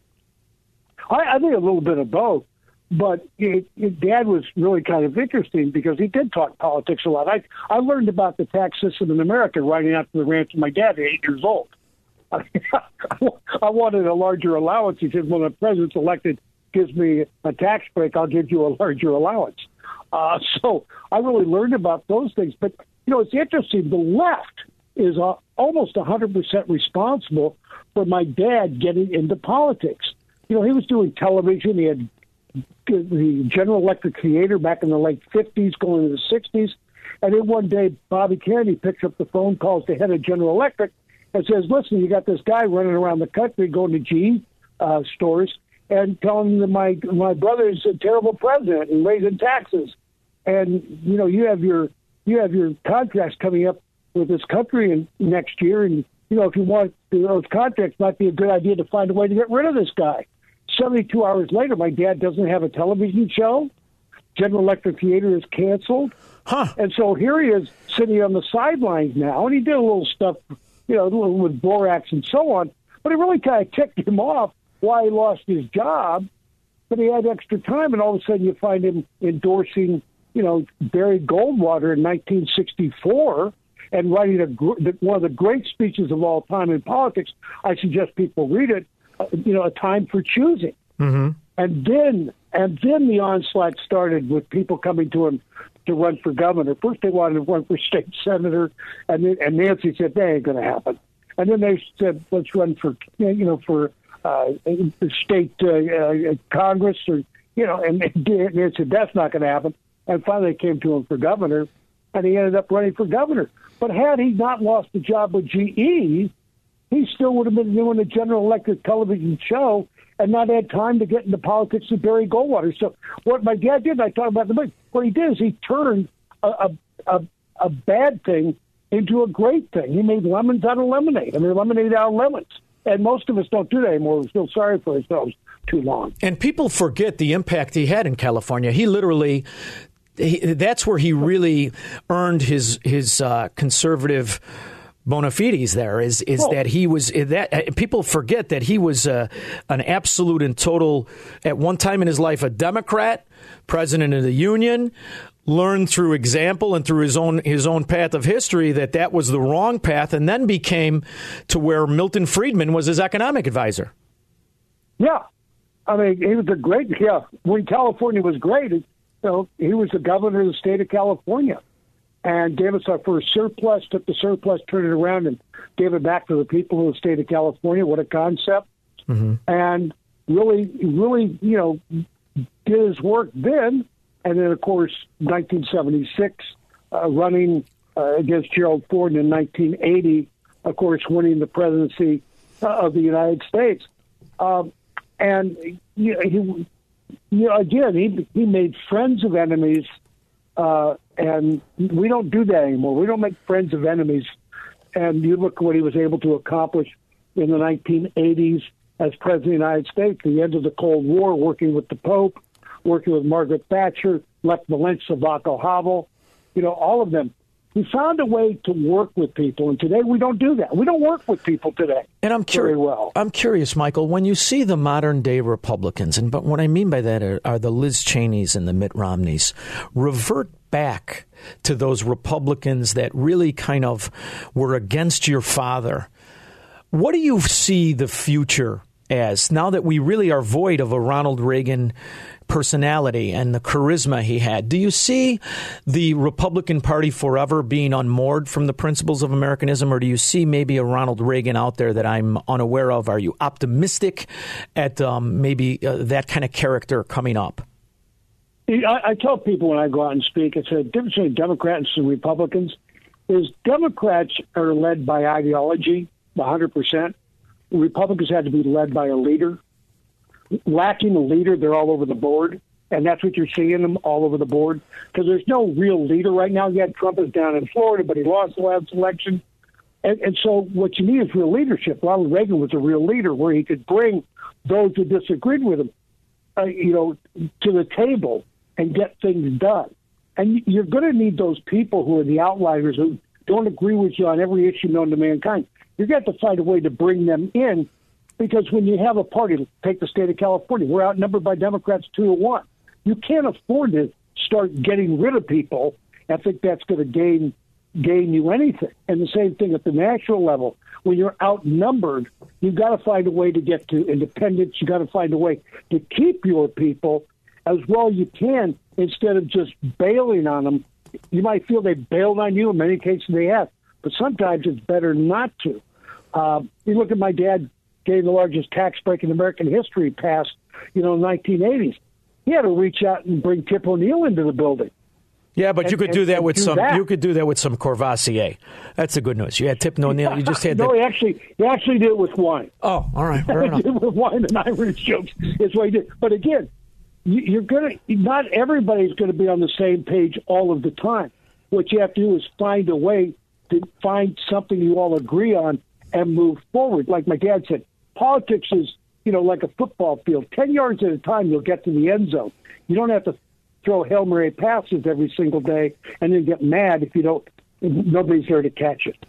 I, I think a little bit of both. But it, it, Dad was really kind of interesting because he did talk politics a lot. I I learned about the tax system in America riding out to the ranch with my dad at eight years old. I, I wanted a larger allowance. He said, "When the president's elected, gives me a tax break, I'll give you a larger allowance." Uh, so I really learned about those things. But you know, it's interesting. The left is uh, almost 100% responsible for my dad getting into politics. You know, he was doing television. He had the General Electric Theater back in the late 50s, going into the 60s. And then one day, Bobby Kennedy picks up the phone, calls the head of General Electric, and says, Listen, you got this guy running around the country going to G uh, stores and telling them that my, my brother's a terrible president and raising taxes. And, you know, you have your you have your contracts coming up with this country in, next year. And, you know, if you want those contracts, might be a good idea to find a way to get rid of this guy. 72 hours later, my dad doesn't have a television show. General Electric Theater is canceled. Huh. And so here he is sitting on the sidelines now, and he did a little stuff, you know, with borax and so on. But it really kind of ticked him off why he lost his job. But he had extra time, and all of a sudden you find him endorsing, you know, Barry Goldwater in 1964 and writing a, one of the great speeches of all time in politics. I suggest people read it you know, a time for choosing. Mm-hmm. And then, and then the onslaught started with people coming to him to run for governor. First, they wanted to run for state senator, and then, and Nancy said that ain't going to happen. And then they said, let's run for, you know, for uh, state uh, uh, Congress, or you know, and Nancy said that's not going to happen. And finally, they came to him for governor, and he ended up running for governor. But had he not lost the job with GE, he still would have been doing a General Electric television show and not had time to get into politics with Barry Goldwater. So what my dad did, I talked about the book. What he did is he turned a a, a, a bad thing into a great thing. He made lemons out of lemonade. I mean, lemonade out of lemons. And most of us don't do that anymore. We feel sorry for ourselves too long. And people forget the impact he had in California. He literally. He, that's where he really earned his his uh, conservative bona fides there is is that he was that uh, people forget that he was uh, an absolute and total at one time in his life a Democrat, president of the union, learned through example and through his own his own path of history that that was the wrong path, and then became to where Milton Friedman was his economic advisor. Yeah, I mean, he was a great. Yeah, when California was great, you know, he was the governor of the state of California, and gave us our first surplus. Took the surplus, turned it around, and gave it back to the people of the state of California. What a concept! Mm-hmm. And really, really, you know, did his work then, and then of course, 1976, uh, running uh, against Gerald Ford in 1980, of course, winning the presidency uh, of the United States. Um, and he, you know, again, he he made friends of enemies, uh, and we don't do that anymore. We don't make friends of enemies. And you look at what he was able to accomplish in the 1980s as president of the United States, the end of the Cold War, working with the Pope, working with Margaret Thatcher, Lech Walesa, Václav Havel, you know, all of them we found a way to work with people, and today we don't do that. We don't work with people today. And I'm curious. well. I'm curious, Michael. When you see the modern day Republicans, and but what I mean by that are, are the Liz Cheneys and the Mitt Romneys, revert back to those Republicans that really kind of were against your father. What do you see the future as now that we really are void of a Ronald Reagan personality and the charisma he had? Do you see the Republican Party forever being unmoored from the principles of Americanism, or do you see maybe a Ronald Reagan out there that I'm unaware of? Are you optimistic at um, maybe uh, that kind of character coming up? I, I tell people when I go out and speak, it's a difference between Democrats and Republicans. Is Democrats are led by ideology, 100 percent. Republicans had to be led by a leader. Lacking a leader, they're all over the board, and that's what you're seeing them all over the board because there's no real leader right now. Yet Trump is down in Florida, but he lost the last election, and, and so what you need is real leadership. Ronald Reagan was a real leader where he could bring those who disagreed with him, uh, you know, to the table and get things done. And you're going to need those people who are the outliers who don't agree with you on every issue known to mankind. To have to find a way to bring them in because when you have a party, take the state of California, we're outnumbered by Democrats two to one. You can't afford to start getting rid of people I think that's going to gain gain you anything. And the same thing at the national level. When you're outnumbered, you've got to find a way to get to independence. You've got to find a way to keep your people as well you can instead of just bailing on them. You might feel they bailed on you. In many cases, they have. But sometimes it's better not to. Uh, you look at my dad getting the largest tax break in American history passed, you know, 1980s. He had to reach out and bring Tip O'Neill into the building. Yeah, but you And- could do that with do some. that. You could do that with some Courvoisier. That's the good news. You had Tip O'Neill. You just had no, the. he actually he actually did it with wine. Oh, all right, fair enough. did it with wine and Irish jokes. Is what he did. But again, you, you're gonna not everybody's going to be on the same page all of the time. What you have to do is find a way to find something you all agree on and move forward. Like my dad said, politics is you know like a football field. Ten yards at a time, you'll get to the end zone. You don't have to throw hail mary passes every single day and then get mad if you don't. Nobody's there to catch it.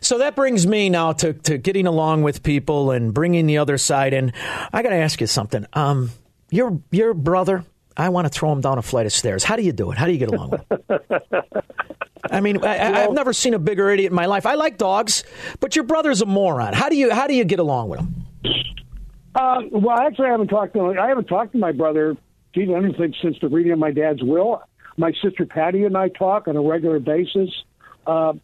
So that brings me now to, to getting along with people and bringing the other side in. I got to ask you something. Um, your your brother, I want to throw him down a flight of stairs. How do you do it? How do you get along with him? I mean, I, I've never seen a bigger idiot in my life. I like dogs, but your brother's a moron. How do you how do you get along with him? Uh, well, actually, I haven't talked to I haven't talked to my brother. Geez, I don't think since the reading of my dad's will. My sister Patty and I talk on a regular basis, uh,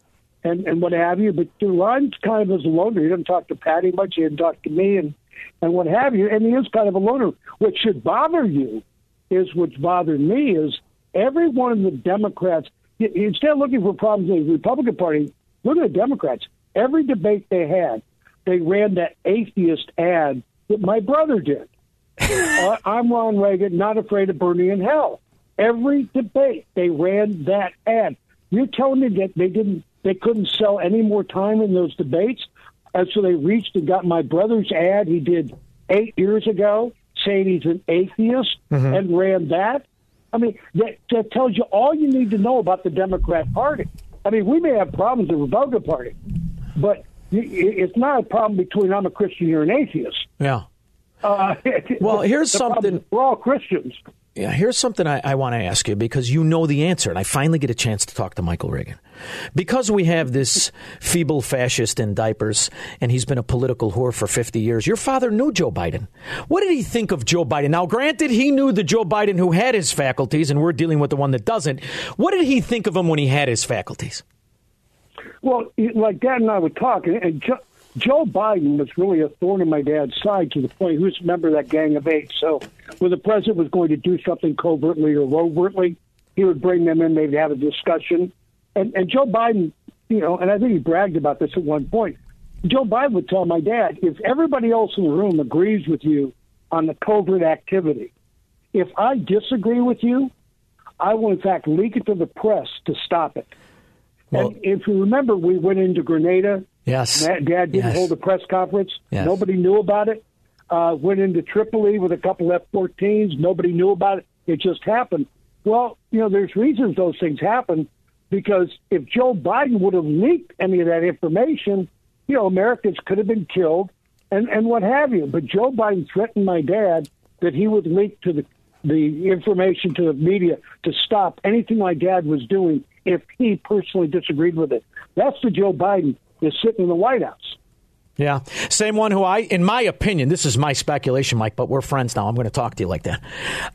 and and what have you. But Ron's kind of is a loner. He doesn't talk to Patty much. He doesn't talk to me, and and what have you. And he is kind of a loner. What should bother you is what's bothered me is every one of the Democrats. Instead of looking for problems in the Republican Party, look at the Democrats. Every debate they had, they ran that atheist ad that my brother did. uh, I'm Ron Reagan, not afraid of burning in hell. Every debate they ran that ad. You're telling me that they didn't, they couldn't sell any more time in those debates, and so they reached and got my brother's ad he did eight years ago, saying he's an atheist, and ran that. I mean, that, that tells you all you need to know about the Democrat Party. I mean, we may have problems with the Republican Party, but it's not a problem between I'm a Christian, you're an atheist. Yeah. Uh, Well, here's something- We're all Christians. Yeah, here's something I, I want to ask you because you know the answer, and I finally get a chance to talk to Michael Reagan. Because we have this feeble fascist in diapers, and he's been a political whore for 50 years, your father knew Joe Biden. What did he think of Joe Biden? Now, granted, he knew the Joe Biden who had his faculties, and we're dealing with the one that doesn't. What did he think of him when he had his faculties? Well, like Dad and I would talk, and, Joe, Joe Biden was really a thorn in my dad's side to the point he was a member of that Gang of Eight. So when the president was going to do something covertly or overtly, he would bring them in. They'd have a discussion, and and Joe Biden, you know, and I think he bragged about this at one point. Joe Biden would tell my dad, if everybody else in the room agrees with you on the covert activity, if I disagree with you, I will in fact leak it to the press to stop it. and if you remember, we went into Grenada. Yes. Dad, Dad didn't Yes. hold a press conference. Yes. Nobody knew about it. Uh, went into Tripoli with a couple F-14s. Nobody knew about it. It just happened. Well, you know, there's reasons those things happen, because if Joe Biden would have leaked any of that information, you know, Americans could have been killed and, and what have you. But Joe Biden threatened my dad that he would leak to the the information to the media to stop anything my dad was doing if he personally disagreed with it. That's the Joe Biden that's sitting in the White House. Yeah. Same one who I, in my opinion, this is my speculation, Mike, but we're friends now. I'm going to talk to you like that.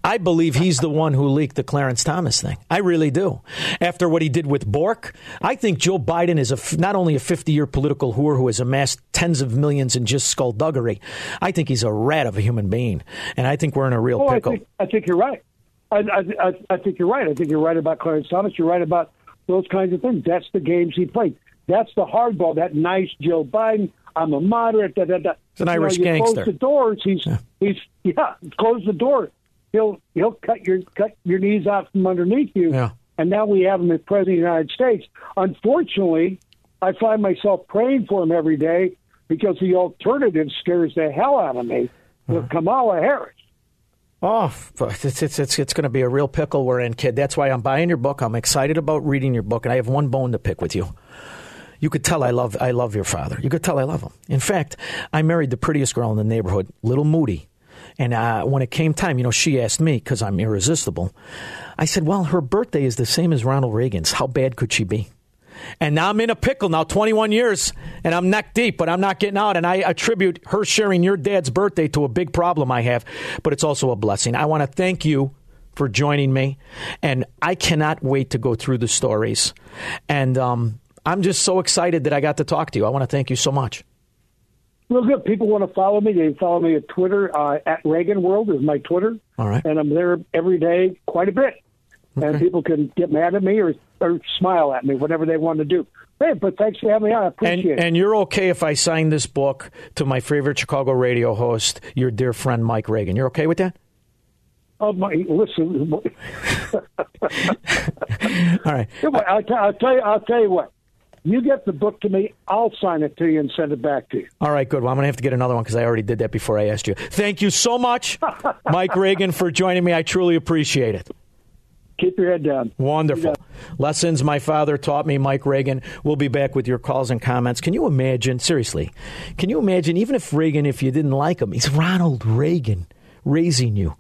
I believe he's the one who leaked the Clarence Thomas thing. I really do. After what he did with Bork, I think Joe Biden is a, not only a 50 year political whore who has amassed tens of millions in just skullduggery, I think he's a rat of a human being. And I think we're in a real oh, pickle. I think, I think you're right. I, I, I, I think you're right. I think you're right about Clarence Thomas. You're right about those kinds of things. That's the games he played. That's the hardball, that nice Joe Biden. I'm a moderate. Da, da, da. He's an You know, Irish you gangster. Close the doors. He's he's yeah. Close the door. He'll he'll cut your cut your knees out from underneath you. Yeah. And now we have him as president of the United States. Unfortunately, I find myself praying for him every day because the alternative scares the hell out of me with uh-huh. Kamala Harris. Oh, it's it's it's, it's going to be a real pickle we're in, kid. That's why I'm buying your book. I'm excited about reading your book, and I have one bone to pick with you. You could tell I love I love your father. You could tell I love him. In fact, I married the prettiest girl in the neighborhood, little Moody. And uh, when it came time, you know, she asked me because I'm irresistible. I said, "Well, her birthday is the same as Ronald Reagan's. How bad could she be?" And now I'm in a pickle now, 21 years, and I'm neck deep, but I'm not getting out. And I attribute her sharing your dad's birthday to a big problem I have, but it's also a blessing. I want to thank you for joining me, and I cannot wait to go through the stories. And um, I'm just so excited that I got to talk to you. I want to thank you so much. Real good. People want to follow me. They follow me at Twitter. Uh, at Reagan World is my Twitter. All right. And I'm there every day, quite a bit. And people can get mad at me or, or smile at me, whatever they want to do. Hey, but thanks for having me on. I And, appreciate it. and you're okay if I sign this book to my favorite Chicago radio host, your dear friend Mike Reagan. You're okay with that? Oh, my, listen. All right. I'll, t- I'll tell you. I'll tell you what. You get the book to me. I'll sign it to you and send it back to you. All right, good. Well, I'm going to have to get another one because I already did that before I asked you. Thank you so much, Mike Reagan, for joining me. I truly appreciate it. Keep your head down. Wonderful. Lessons my father taught me, Mike Reagan. We'll be back with your calls and comments. Can you imagine, seriously, can you imagine, even if Reagan, if you didn't like him, he's Ronald Reagan raising you?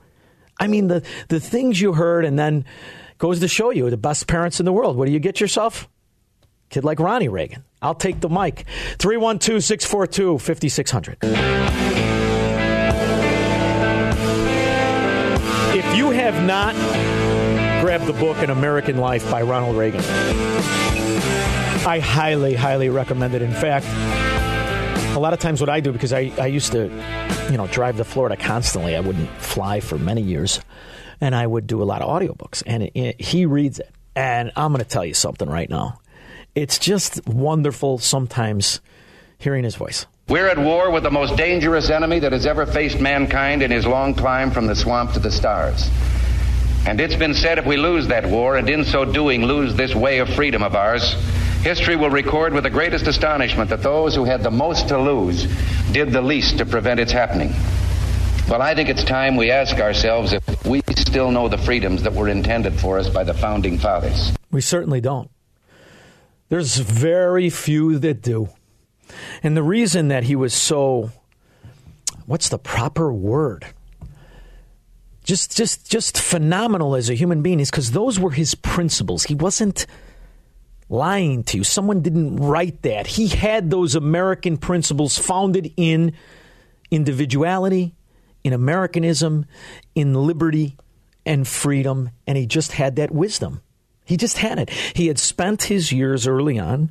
I mean, the, the things you heard, and then goes to show you the best parents in the world. What do you get yourself? Kid like Ronnie Reagan. I'll take the mic. 312 642 5600. If you have not grabbed the book An American Life by Ronald Reagan, I highly, highly recommend it. In fact, a lot of times what I do, because I, I used to, you know, drive to Florida constantly, I wouldn't fly for many years, and I would do a lot of audiobooks, and it, it- he reads it. And I'm going to tell you something right now. It's just wonderful sometimes hearing his voice. We're at war with the most dangerous enemy that has ever faced mankind in his long climb from the swamp to the stars. And it's been said if we lose that war, and in so doing lose this way of freedom of ours, history will record with the greatest astonishment that those who had the most to lose did the least to prevent its happening. Well, I think it's time we ask ourselves if we still know the freedoms that were intended for us by the founding fathers. We certainly don't. There's very few that do. And the reason that he was so what's the proper word? Just just just phenomenal as a human being is cuz those were his principles. He wasn't lying to you. Someone didn't write that. He had those American principles founded in individuality, in Americanism, in liberty and freedom, and he just had that wisdom. He just had it. He had spent his years early on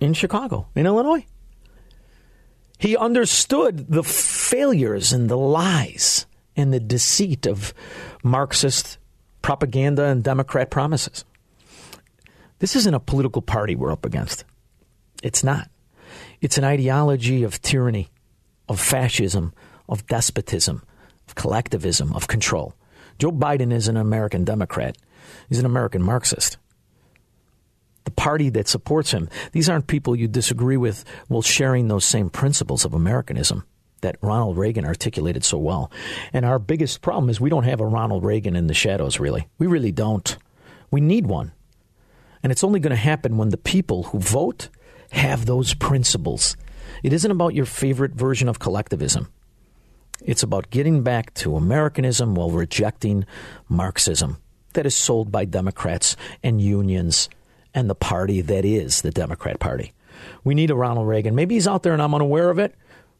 in Chicago, in Illinois. He understood the failures and the lies and the deceit of Marxist propaganda and Democrat promises. This isn't a political party we're up against. It's not. It's an ideology of tyranny, of fascism, of despotism, of collectivism, of control. Joe Biden is an American Democrat. He's an American Marxist. The party that supports him, these aren't people you disagree with while sharing those same principles of Americanism that Ronald Reagan articulated so well. And our biggest problem is we don't have a Ronald Reagan in the shadows, really. We really don't. We need one. And it's only going to happen when the people who vote have those principles. It isn't about your favorite version of collectivism. It's about getting back to Americanism while rejecting Marxism that is sold by Democrats and unions and the party that is the Democrat Party. We need a Ronald Reagan. Maybe he's out there and I'm unaware of it,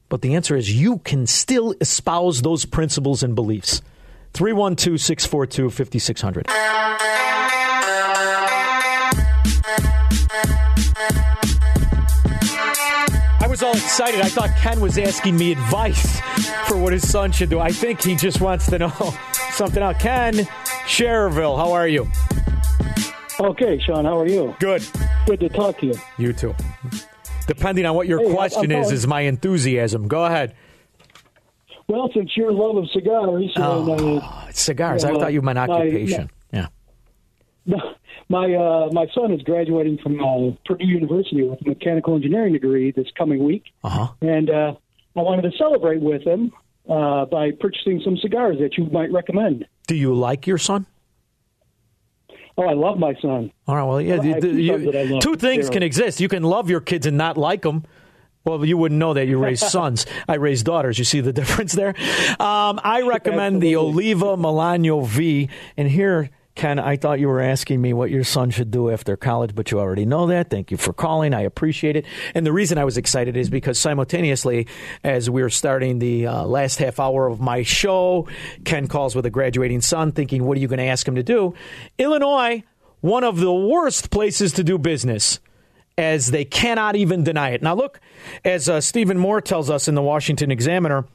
but the answer is you can still espouse those principles and beliefs. 312 642 5600. Was all excited. I thought Ken was asking me advice for what his son should do. I think he just wants to know something else. Ken, Cherville, how are you? Okay, Shaun, how are you? Good. Good to talk to you. You too. Depending on what your Hey, question is, is my enthusiasm. Go ahead. Well, since your love of cigars, Oh, and, uh, Cigars. I thought you meant my- occupation. My uh, my son is graduating from uh, Purdue University with a mechanical engineering degree this coming week, Uh huh. and uh, I wanted to celebrate with him uh, by purchasing some cigars that you might recommend. Do you like your son? Oh, I love my son. All right. Well, yeah. Well, I you- two you- sons that I love. two things can exist. You can love your kids and not like them. Well, you wouldn't know that you raise sons. I raise daughters. You see the difference there? Um, I recommend the Oliva Melanio V. And here, Ken, I thought you were asking me what your son should do after college, but you already know that. Thank you for calling. I appreciate it. And the reason I was excited is because simultaneously, as we are starting the uh, last half hour of my show, Ken calls with a graduating son, thinking, what are you going to ask him to do? Illinois, one of the worst places to do business as they cannot even deny it. Now, look, as uh, Stephen Moore tells us in the Washington Examiner,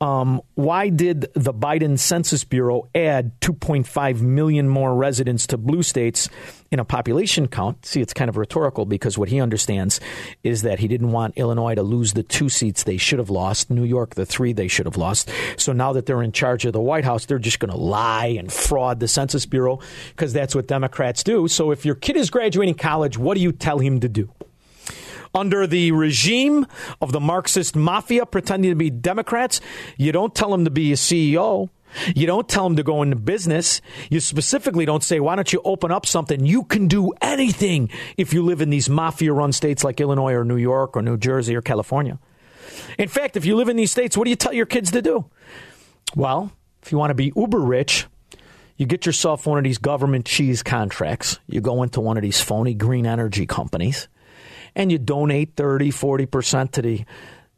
um, why did the Biden Census Bureau add 2.5 million more residents to blue states in a population count? See, it's kind of rhetorical because what he understands is that he didn't want Illinois to lose the two seats they should have lost, New York, the three they should have lost. So now that they're in charge of the White House, they're just going to lie and fraud the Census Bureau because that's what Democrats do. So if your kid is graduating college, what do you tell him to do? Under the regime of the Marxist mafia pretending to be Democrats, you don't tell them to be a CEO. You don't tell them to go into business. You specifically don't say, why don't you open up something? You can do anything if you live in these mafia run states like Illinois or New York or New Jersey or California. In fact, if you live in these states, what do you tell your kids to do? Well, if you want to be uber rich, you get yourself one of these government cheese contracts. You go into one of these phony green energy companies and you donate 30, 40% to the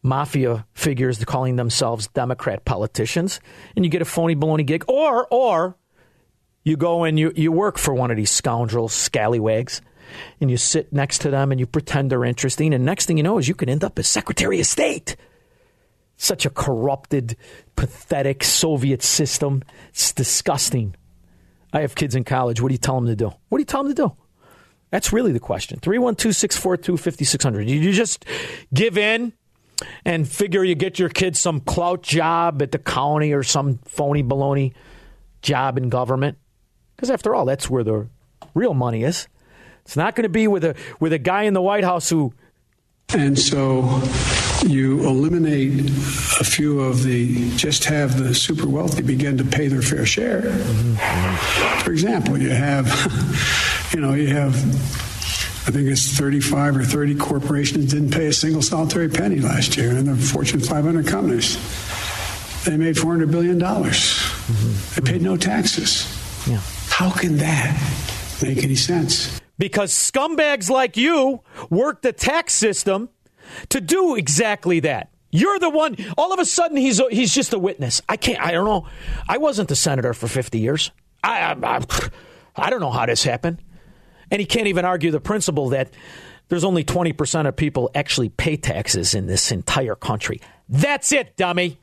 mafia figures calling themselves Democrat politicians, and you get a phony baloney gig. Or, or you go and you, you work for one of these scoundrels, scallywags, and you sit next to them and you pretend they're interesting, and next thing you know is you can end up as Secretary of State. Such a corrupted, pathetic Soviet system. It's disgusting. I have kids in college. What do you tell them to do? What do you tell them to do? That's really the question. 312 642 5600. You just give in and figure you get your kids some clout job at the county or some phony baloney job in government? Because after all, that's where the real money is. It's not going to be with a with a guy in the White House who. And so you eliminate a few of the, just have the super wealthy begin to pay their fair share. For example, you have, you know, you have, I think it's 35 or 30 corporations didn't pay a single solitary penny last year in the Fortune 500 companies. They made $400 billion. They paid no taxes. Yeah. How can that make any sense? Because scumbags like you work the tax system to do exactly that. You're the one. All of a sudden, he's he's just a witness. I can't. I don't know. I wasn't the senator for 50 years. I, I I don't know how this happened. And he can't even argue the principle that there's only 20 percent of people actually pay taxes in this entire country. That's it, dummy.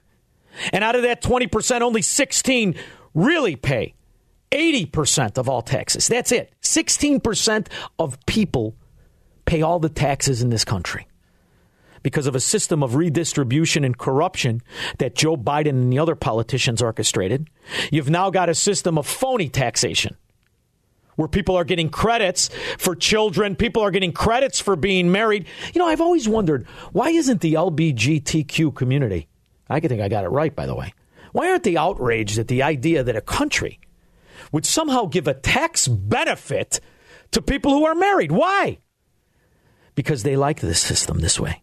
And out of that 20 percent, only 16 really pay 80 percent of all taxes. That's it. 16 percent of people pay all the taxes in this country because of a system of redistribution and corruption that Joe Biden and the other politicians orchestrated. You've now got a system of phony taxation where people are getting credits for children, people are getting credits for being married. You know, I've always wondered why isn't the LBGTQ community, I think I got it right, by the way, why aren't they outraged at the idea that a country would somehow give a tax benefit to people who are married. Why? Because they like this system this way.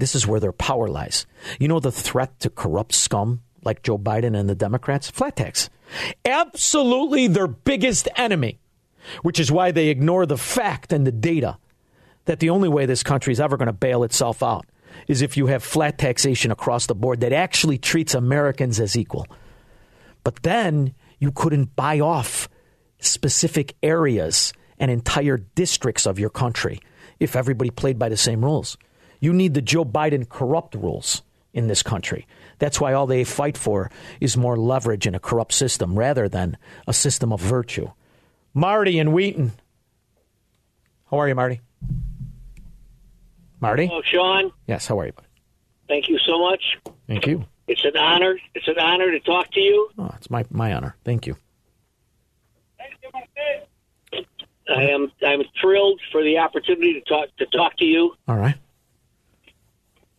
This is where their power lies. You know the threat to corrupt scum like Joe Biden and the Democrats? Flat tax. Absolutely their biggest enemy, which is why they ignore the fact and the data that the only way this country is ever going to bail itself out is if you have flat taxation across the board that actually treats Americans as equal. But then you couldn't buy off specific areas and entire districts of your country if everybody played by the same rules. You need the Joe Biden corrupt rules in this country. That's why all they fight for is more leverage in a corrupt system rather than a system of virtue. Marty and Wheaton. How are you, Marty? Marty? Hello, Shaun. Yes, how are you? buddy? Thank you so much. Thank you. It's an honor. It's an honor to talk to you. Oh, it's my, my honor. Thank you. Thank you, Marty. I am. I'm thrilled for the opportunity to talk to talk to you. All right.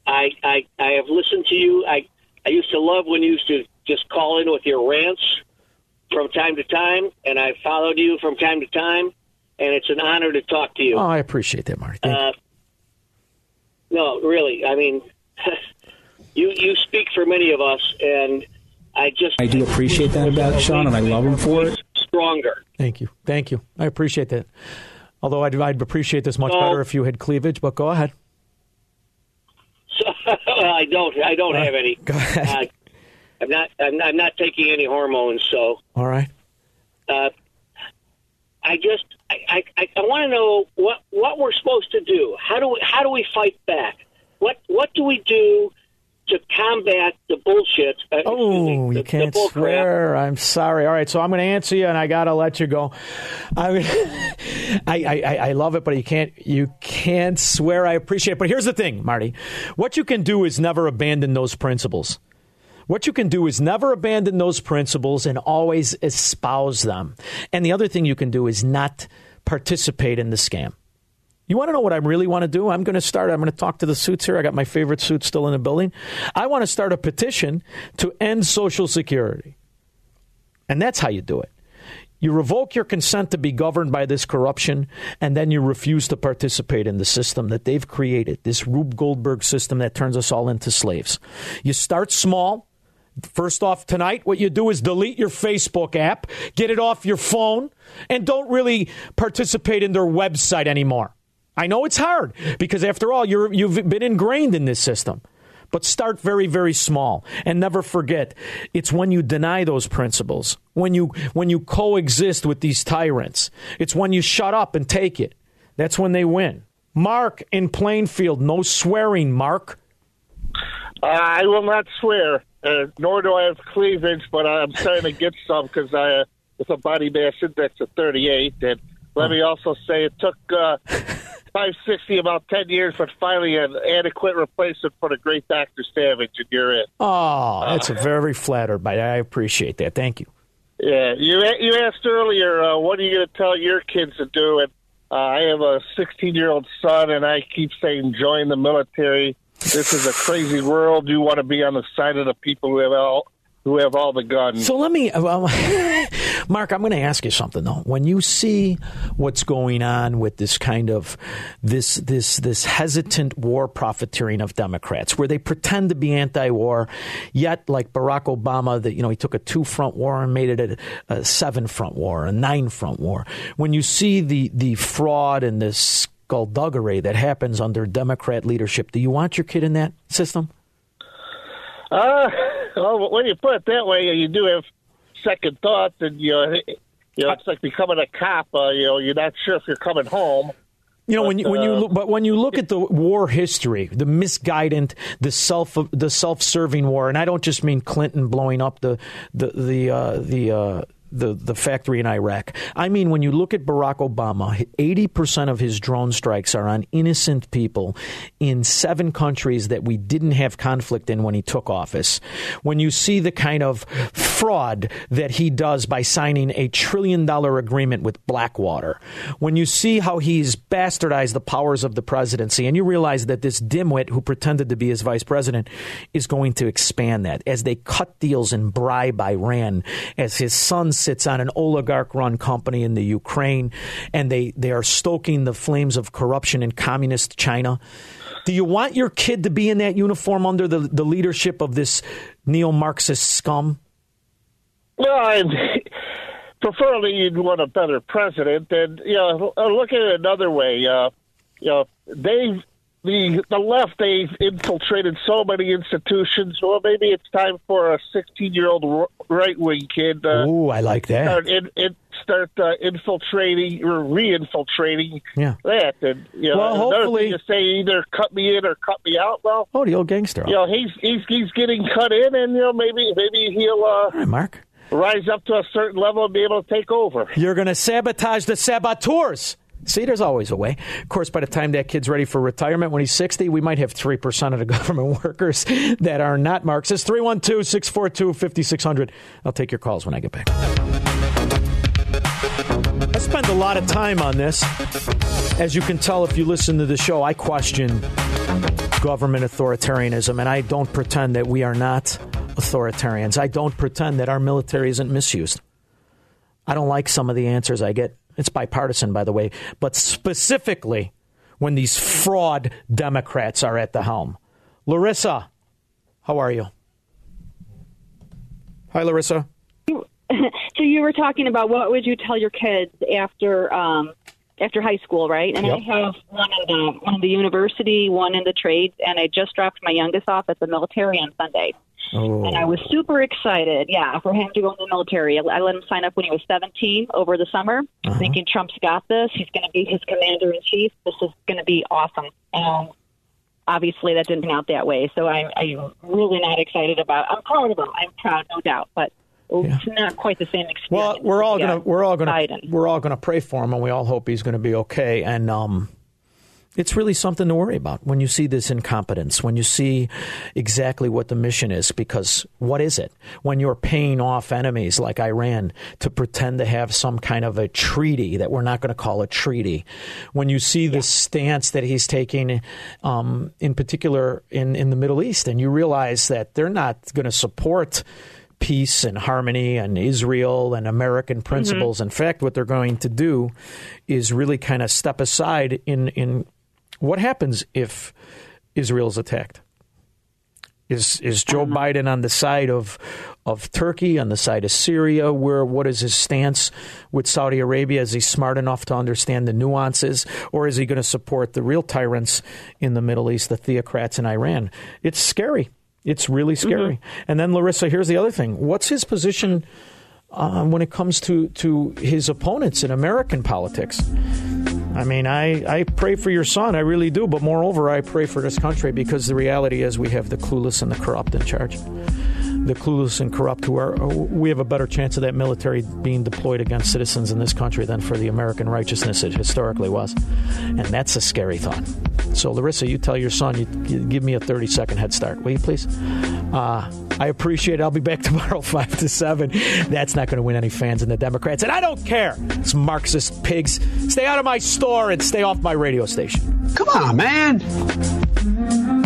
I I, I have listened to you. I I used to love when you used to just call in with your rants from time to time, and I followed you from time to time, and it's an honor to talk to you. Oh, I appreciate that, Marty. Thank Uh, no, really. I mean, you you speak for many of us, and I just I do appreciate that about Shaun, and I love him for it. stronger. Thank you. Thank you. I appreciate that. Although I'd, I'd appreciate this much So- better if you had cleavage, but go ahead. So, I don't. I don't have any. Go ahead. Uh, I'm not. I'm not, I'm not taking any hormones. So All right. uh, I just. I. I, I, I want to know what what we're supposed to do. How do we, How do we fight back? What What do we do to combat the bullshit? Uh, Oh, you can't swear. I'm sorry. All right, so I'm going to answer you, and I got to let you go. I, I, I, I- I love it, but you can't. You can't swear. I appreciate it, but here's the thing, Marty. What you can do is never abandon those principles. What you can do is never abandon those principles and always espouse them. And the other thing you can do is not participate in the scam. You want to know what I really want to do? I'm going to start. I'm going to talk to the suits here. I got my favorite suit still in the building. I want to start a petition to end Social Security. And that's how you do it. You revoke your consent to be governed by this corruption, and then you refuse to participate in the system that they've created, this Rube Goldberg system that turns us all into slaves. You start small. First off, tonight, what you do is delete your Facebook app, get it off your phone, and don't really participate in their website anymore. I know it's hard because, after all, you're, you've been ingrained in this system. But start very, very small, and never forget it's when you deny those principles, when you when you coexist with these tyrants. It's when you shut up and take it. That's when they win. Mark in Plainfield, no swearing. Mark. Uh, I will not swear, uh, nor do I have cleavage, but I'm trying to get some because I uh, with a body mass index of 38. And let me also say it took uh, 560 about 10 years, but finally an adequate replacement for the great Dr. Savage, and you're it. Oh, that's a very flattered, but I appreciate that. Thank you. Yeah, you you asked earlier, uh, what are you going to tell your kids to do? And uh, I have a 16 year old son, and I keep saying, join the military. This is a crazy world. You want to be on the side of the people who have all who have all the guns. So let me, uh, well, Mark, I'm going to ask you something though. When you see what's going on with this kind of this this this hesitant war profiteering of Democrats, where they pretend to be anti-war, yet like Barack Obama, that you know he took a two-front war and made it a, a seven-front war, a nine-front war. When you see the the fraud and the skullduggery that happens under Democrat leadership, do you want your kid in that system? Uh, well, when you put it that way, you do have second thoughts, and you know, you know, it's like becoming a cop. Uh, you know, you're not sure if you're coming home. You know, when you, when you uh, look, but when you look at the war history, the misguidant, the self the self serving war, and I don't just mean Clinton blowing up the the the uh, the. Uh, the, the factory in Iraq. I mean, when you look at Barack Obama, 80% of his drone strikes are on innocent people in seven countries that we didn't have conflict in when he took office. When you see the kind of fraud that he does by signing a trillion dollar agreement with Blackwater, when you see how he's bastardized the powers of the presidency, and you realize that this dimwit who pretended to be his vice president is going to expand that as they cut deals and bribe Iran, as his son sits on an oligarch run company in the Ukraine, and they, they are stoking the flames of corruption in communist China. Do you want your kid to be in that uniform under the, the leadership of this neo Marxist scum? Well, I preferably you'd want a better president. And you know, uh, look at it another way. Uh, you know, they the the left they've infiltrated so many institutions. Well, maybe it's time for a 16 year old right wing kid. Uh, Ooh, I like that. Start, in, in, start uh, infiltrating or re-infiltrating Yeah. that. And you know, Well, hopefully- to say either cut me in or cut me out. Well, Oh, the old gangster. you know, he's he's he's getting cut in, and you know, maybe maybe he'll uh, All right, Mark. Rise up to a certain level and be able to take over. You're going to sabotage the saboteurs. See, there's always a way. Of course, by the time that kid's ready for retirement when he's 60, we might have 3% of the government workers that are not Marxists. 312 642 5600. I'll take your calls when I get back. I spend a lot of time on this. As you can tell if you listen to the show, I question government authoritarianism, and I don't pretend that we are not authoritarians. I don't pretend that our military isn't misused. I don't like some of the answers I get. It's bipartisan, by the way, but specifically when these fraud Democrats are at the helm. Larissa, how are you? Hi, Larissa. so you were talking about what would you tell your kids after um, after high school, right? And Yep. I have one in the one in the university, one in the trades, and I just dropped my youngest off at the military on Sunday. Oh. And I was super excited, yeah, for him to go in the military. I let him sign up when he was 17 over the summer, thinking Trump's got this. He's going to be his commander in chief. This is going to be awesome. And obviously, that didn't turn out that way. So I, I'm really not excited about. I'm proud of him. I'm proud, no doubt, but it's not quite the same experience. Well, we're all gonna we're all gonna Biden. we're all gonna pray for him, and we all hope he's going to be okay. And um, it's really something to worry about when you see this incompetence, when you see exactly what the mission is. Because what is it? When you're paying off enemies like Iran to pretend to have some kind of a treaty that we're not going to call a treaty, when you see the stance that he's taking, um, in particular in in the Middle East, and you realize that they're not going to support peace and harmony and Israel and American principles. In fact, what they're going to do is really kind of step aside in in what happens if Israel is attacked. Is is Joe Biden on the side of of Turkey, on the side of Syria? Where what is his stance with Saudi Arabia? Is he smart enough to understand the nuances, or is he going to support the real tyrants in the Middle East, the theocrats in Iran? It's scary. It's really scary. And then Larissa, here's the other thing: what's his position uh, when it comes to to his opponents in American politics? I mean, I, I pray for your son, I really do, but moreover, I pray for this country because the reality is we have the clueless and the corrupt in charge. The clueless and corrupt who are, we have a better chance of that military being deployed against citizens in this country than for the American righteousness it historically was. And that's a scary thought. So, Larissa, you tell your son, you, you give me a 30 second head start, will you please? Uh, I appreciate it. I'll be back tomorrow, 5 to 7. That's not going to win any fans in the Democrats. And I don't care. It's Marxist pigs. Stay out of my store and stay off my radio station. Come on, man.